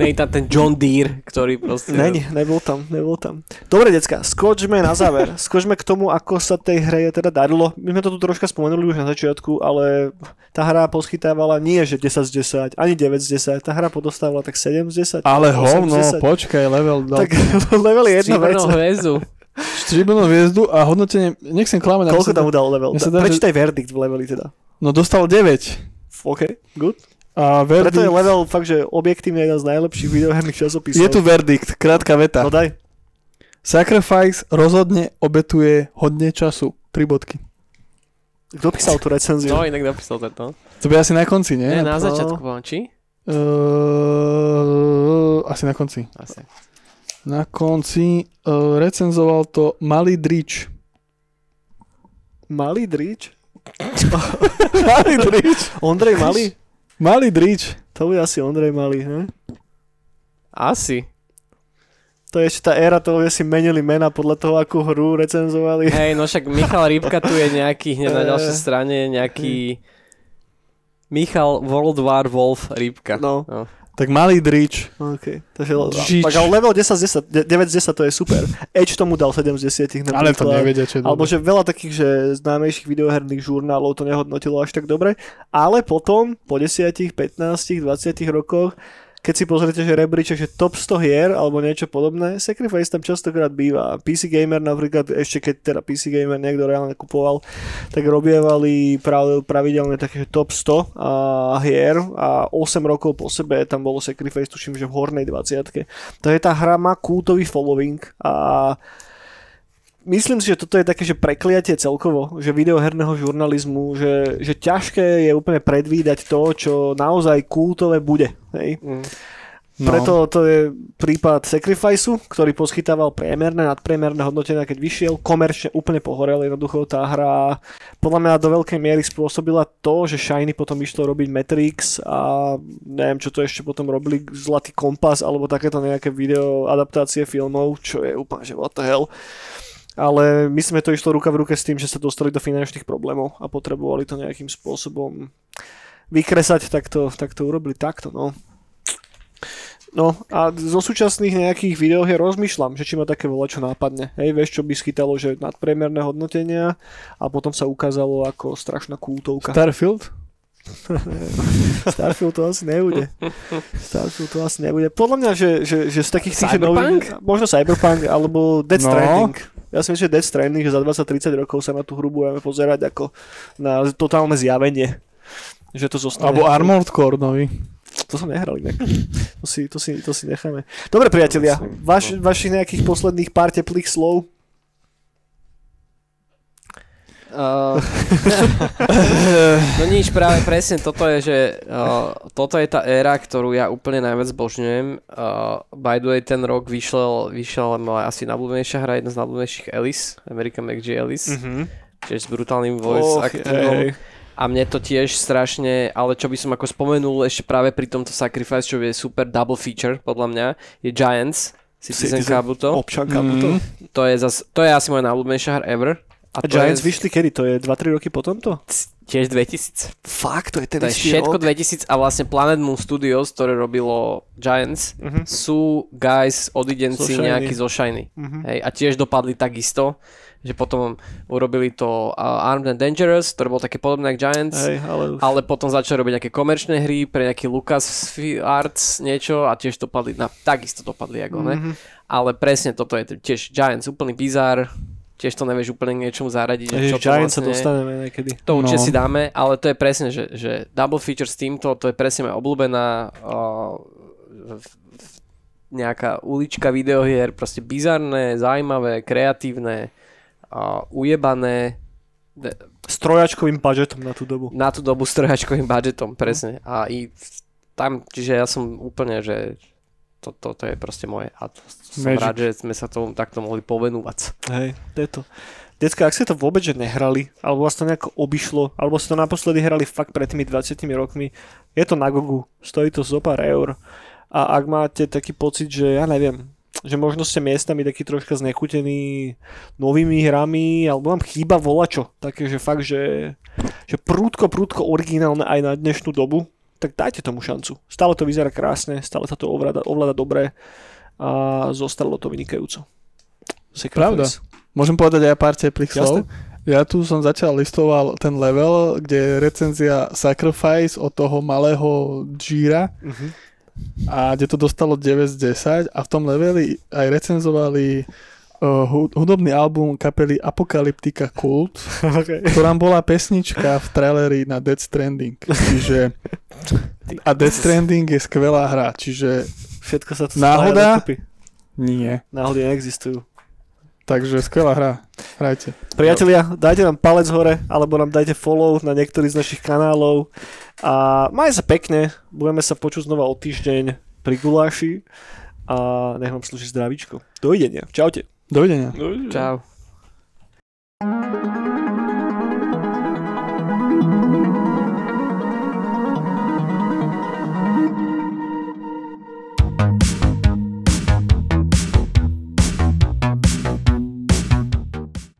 Nie je tam ten John Deere, ktorý proste... Není, nebol tam, nebol tam. Dobre, decka, skočme na záver. Skočme k tomu, ako sa tej hre teda darilo. My sme to tu troška spomenuli už na začiatku, ale tá hra poschytávala nie, že 10 z 10, ani 9 z 10. Tá hra podostávala tak 7 z 10. Ale 8 z hovno, 10. počkaj, level dal. Tak level je jedna vec. Hviezdu. Stribenú hviezdu a hodnotenie, nechcem klamať. Koľko tam mu dal level? že- Prečítaj verdikt v leveli teda. No dostal 9. OK, good. A verdikt, Preto je level fakt, že objektívne jeden z najlepších videoherných časopisov. je tu verdikt, krátka veta. No daj. Sacrifice rozhodne obetuje hodne času. Tri bodky. Kto písal tú recenziu? No, inak napísal tento. To bude asi na konci, nie? Nie, na no. začiatku, či? Uh, asi na konci. Asi. Na konci uh, recenzoval to Malý Drič. Malý drič? Malý Drič. Ondrej Malý? Malý Drič. To bude asi Ondrej Malý, ne? Asi. To je ešte tá éra toho, že si menili mena podľa toho, akú hru recenzovali. Hej, no však Michal Rybka tu je nejaký, hneď na Eh. ďalšej strane je nejaký Michal World War Wolf Rybka. No, Tak Malý Drič. OK. Takže, Žič. tak, ale level 10 z 10, de- 9 z 10 to je super. Edge tomu dal 7 z 10 napríklad. Ale to nevedia, čo je Alebo že veľa takých, že známejších videoherných žurnálov to nehodnotilo až tak dobre, ale potom, po 10, 15, 20 rokoch, keď si pozriete, že rebríček, že top 100 hier alebo niečo podobné, Sacrifice tam častokrát býva. PC Gamer napríklad, ešte keď teda PC Gamer niekto reálne kupoval, tak robievali prav, pravidelne také top 100 a hier a 8 rokov po sebe tam bolo Sacrifice, tuším, že v hornej 20 Takže tá hra má kultový following a myslím si, že toto je také, že prekliatie celkovo, že videoherného žurnalizmu, že, že ťažké je úplne predvídať to, čo naozaj kultové bude. Hej? Mm. No. Preto to je prípad Sacrificeu, ktorý poskytával priemerné, nadpriemerné hodnotenia, keď vyšiel. Komerčne úplne pohorel jednoducho tá hra. Podľa mňa do veľkej miery spôsobila to, že Shiny potom išlo robiť Matrix a neviem, čo to ešte potom robili, Zlatý kompas alebo takéto nejaké video adaptácie filmov, čo je úplne, že what the hell ale my sme to išlo ruka v ruke s tým, že sa dostali do finančných problémov a potrebovali to nejakým spôsobom vykresať, tak to, tak to urobili takto, no. No a zo súčasných nejakých videohier rozmýšľam, že či ma také volá čo nápadne. Hej, vieš, čo by schytalo, že nadpriemerné hodnotenia a potom sa ukázalo ako strašná kultovka. Starfield? Starfield to asi nebude. Starfield to asi nebude. Podľa mňa, že, že, že z takých tých Cyberpunk? nových, možno Cyberpunk alebo Dead No. Stranding. Ja si myslím, že Dead Stranding, že za 20-30 rokov sa na tú hru budeme pozerať ako na totálne zjavenie. Že to zostane. Alebo Armored Core nový. To som nehral inak. To si, to si, to si necháme. Dobre priatelia, vaš, vašich nejakých posledných pár teplých slov. Uh, no nič, práve presne toto je, že uh, toto je tá éra, ktorú ja úplne najviac zbožňujem. Uh, by the way, ten rok vyšiel, vyšiel moja asi najblúbenejšia hra, jedna z najblúbenejších Alice, American McG Alice, mm-hmm. čiže s brutálnym voice Och, actingom. A mne to tiež strašne, ale čo by som ako spomenul ešte práve pri tomto Sacrifice, čo je super double feature podľa mňa, je Giants, Citizen, Citizen. Kabuto. Občan Kabuto. To je, zas, to je asi moja najblúbenejšia hra ever. A Giants je vyšli kedy? To je 2-3 roky po tomto? tiež 2000. Fakt, to je ten To je všetko rok? 2000 a vlastne Planet Moon Studios, ktoré robilo Giants, Mhm. sú guys odidenci Shiny. nejakí zo Shiny. Mhm. Hej, a tiež dopadli takisto, že potom urobili to uh, Armed and Dangerous, ktoré bolo také podobné ako Giants. Hej, ale... Ale potom začali robiť nejaké komerčné hry pre nejaký Lucas Arts niečo a tiež dopadli, na, takisto dopadli ako ne. Mhm. Ale presne toto je tiež Giants, úplný bizar, tiež to nevieš úplne k niečomu zaradiť. Ježiš, čo to sa vlastne je. dostaneme niekedy. To určite No. si dáme, ale to je presne, že, že double feature s týmto, to je presne moja obľúbená uh, nejaká ulička videohier, proste bizarné, zaujímavé, kreatívne, uh, ujebané, de- S trojačkovým budžetom na tú dobu. na tú dobu s trojačkovým budžetom, presne. A i tam, čiže ja som úplne, že to, to, to je proste moje. A to, som Magic. rád, že sme sa tomu takto mohli povenúvať. Hej, to je to. Decka, ak ste to vôbec že nehrali, alebo vás to nejako obišlo, alebo ste to naposledy hrali fakt pred tými 20 rokmi, je to na Gogu, stojí to zo pár eur. A ak máte taký pocit, že ja neviem, že možno ste miestami taký troška znechutení novými hrami, alebo vám chýba volačo, také, že fakt, že, že prúdko, prúdko originálne aj na dnešnú dobu, tak dajte tomu šancu. Stále to vyzerá krásne, stále sa to ovláda, ovláda dobre a zostalo to vynikajúco. Pravda. Sacrifice. Môžem povedať aj pár teplých slov? Ja tu som začal listoval ten level, kde je recenzia Sacrifice od toho malého Jira Mhm. a kde to dostalo 9 z 10 a v tom leveli aj recenzovali uh, hu- hudobný album kapely Apokalyptika Cult, okay. v ktorom bola pesnička v traileri na Dead Stranding. Čiže a Dead Stranding je skvelá hra, čiže Všetko sa to Náhoda? nie. Náhody neexistujú. Takže skvelá hra. Hrajte. Priatelia, dajte nám palec hore, alebo nám dajte follow na niektorý z našich kanálov. A maj sa pekne, budeme sa počuť znova o týždeň pri guláši. A nech vám slúži zdravíčko. Dovidenia. Čaute. Dovidenia. Čau.